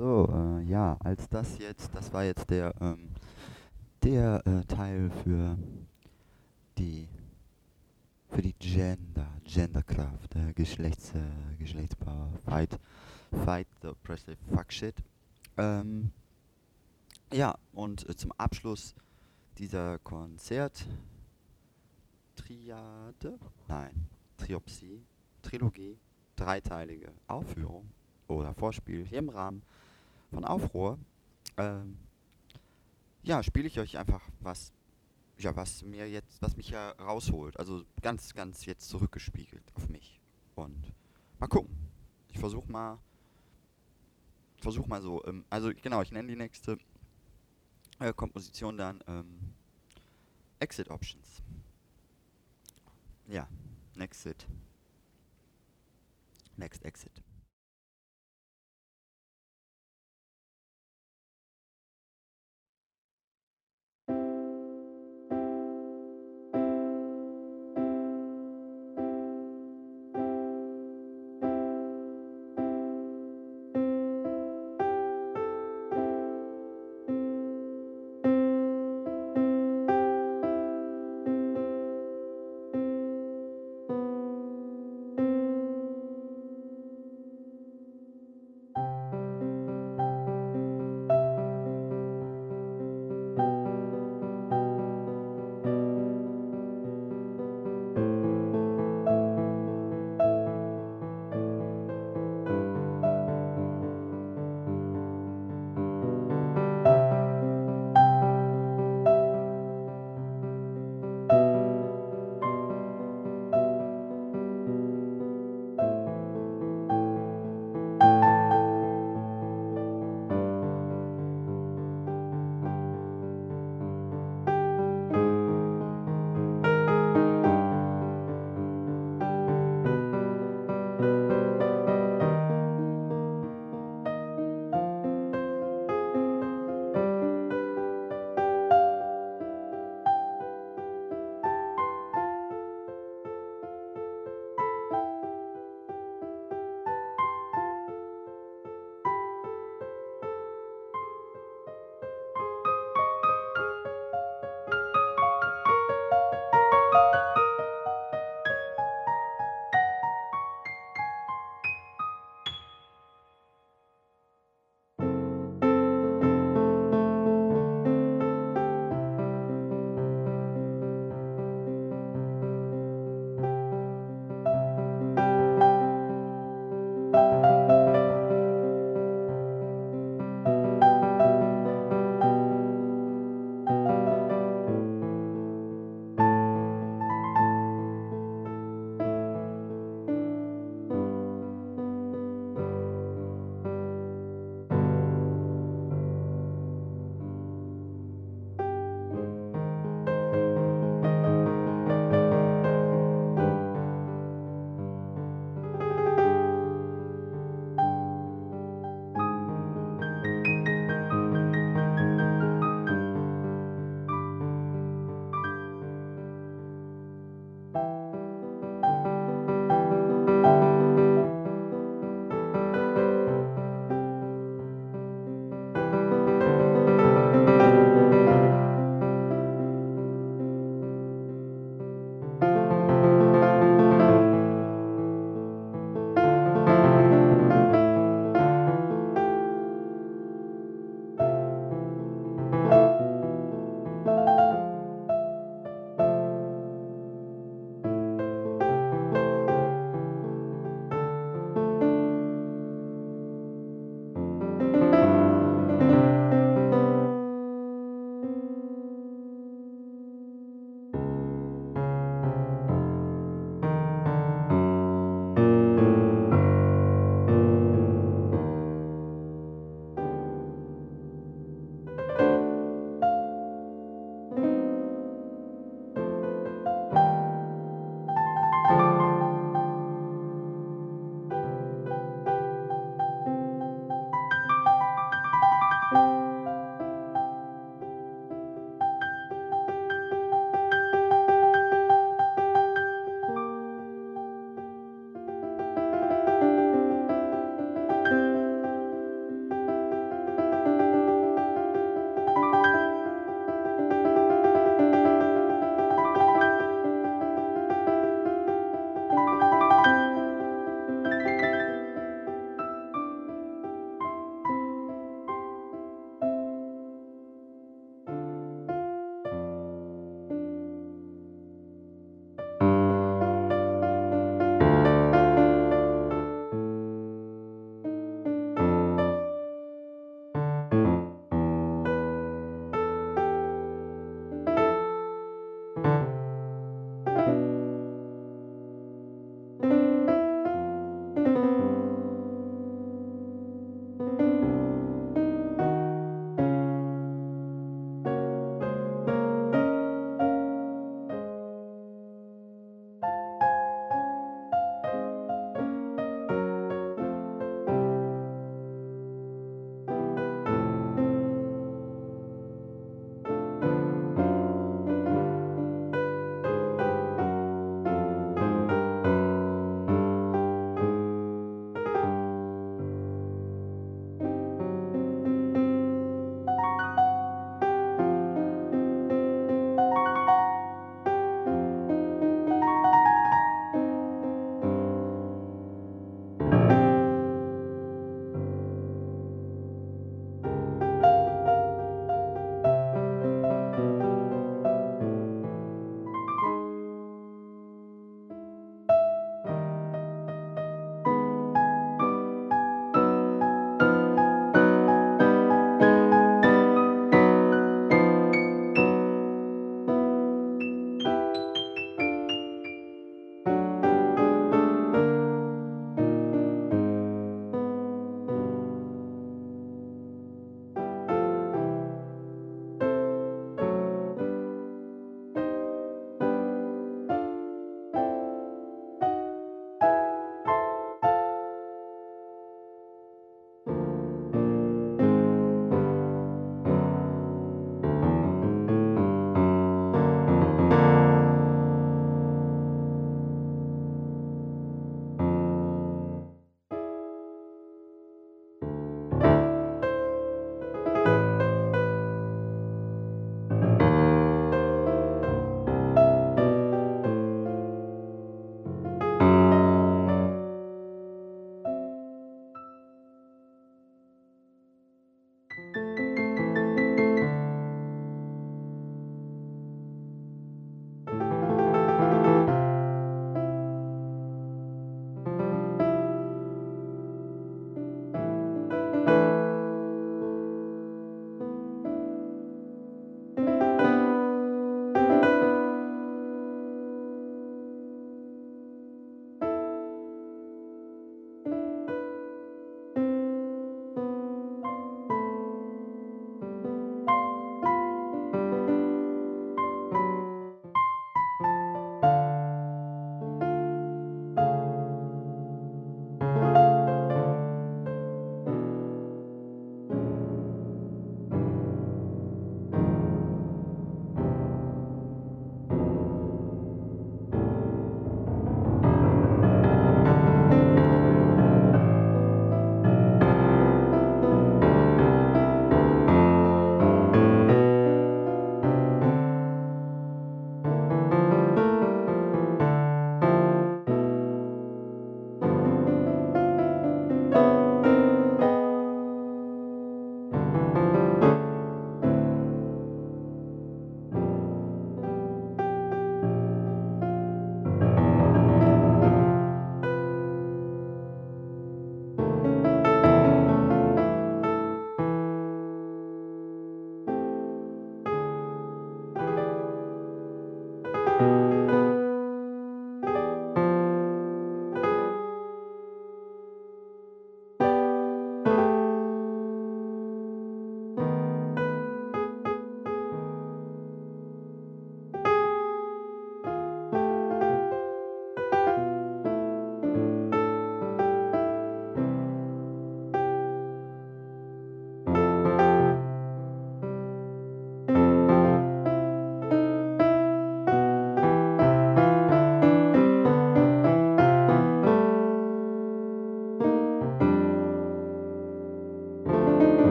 So, äh, ja, als das jetzt, das war jetzt der, ähm, der äh, Teil für die für die Gender, Genderkraft, äh, Geschlechts, äh, Geschlechtspower, Fight, Fight the oppressive fuck shit. Ähm, ja, und äh, zum Abschluss dieser Konzert Triade, nein, Triopsie, Trilogie, dreiteilige Aufführung oder Vorspiel hier im Rahmen von Aufruhr. Ähm, ja, spiele ich euch einfach was, ja, was mir jetzt, was mich ja rausholt. Also ganz, ganz jetzt zurückgespiegelt auf mich. Und mal gucken. Ich versuche mal, versuche mal so, ähm, also genau, ich nenne die nächste äh, Komposition dann ähm, Exit Options. Ja, Next Exit. Next Exit.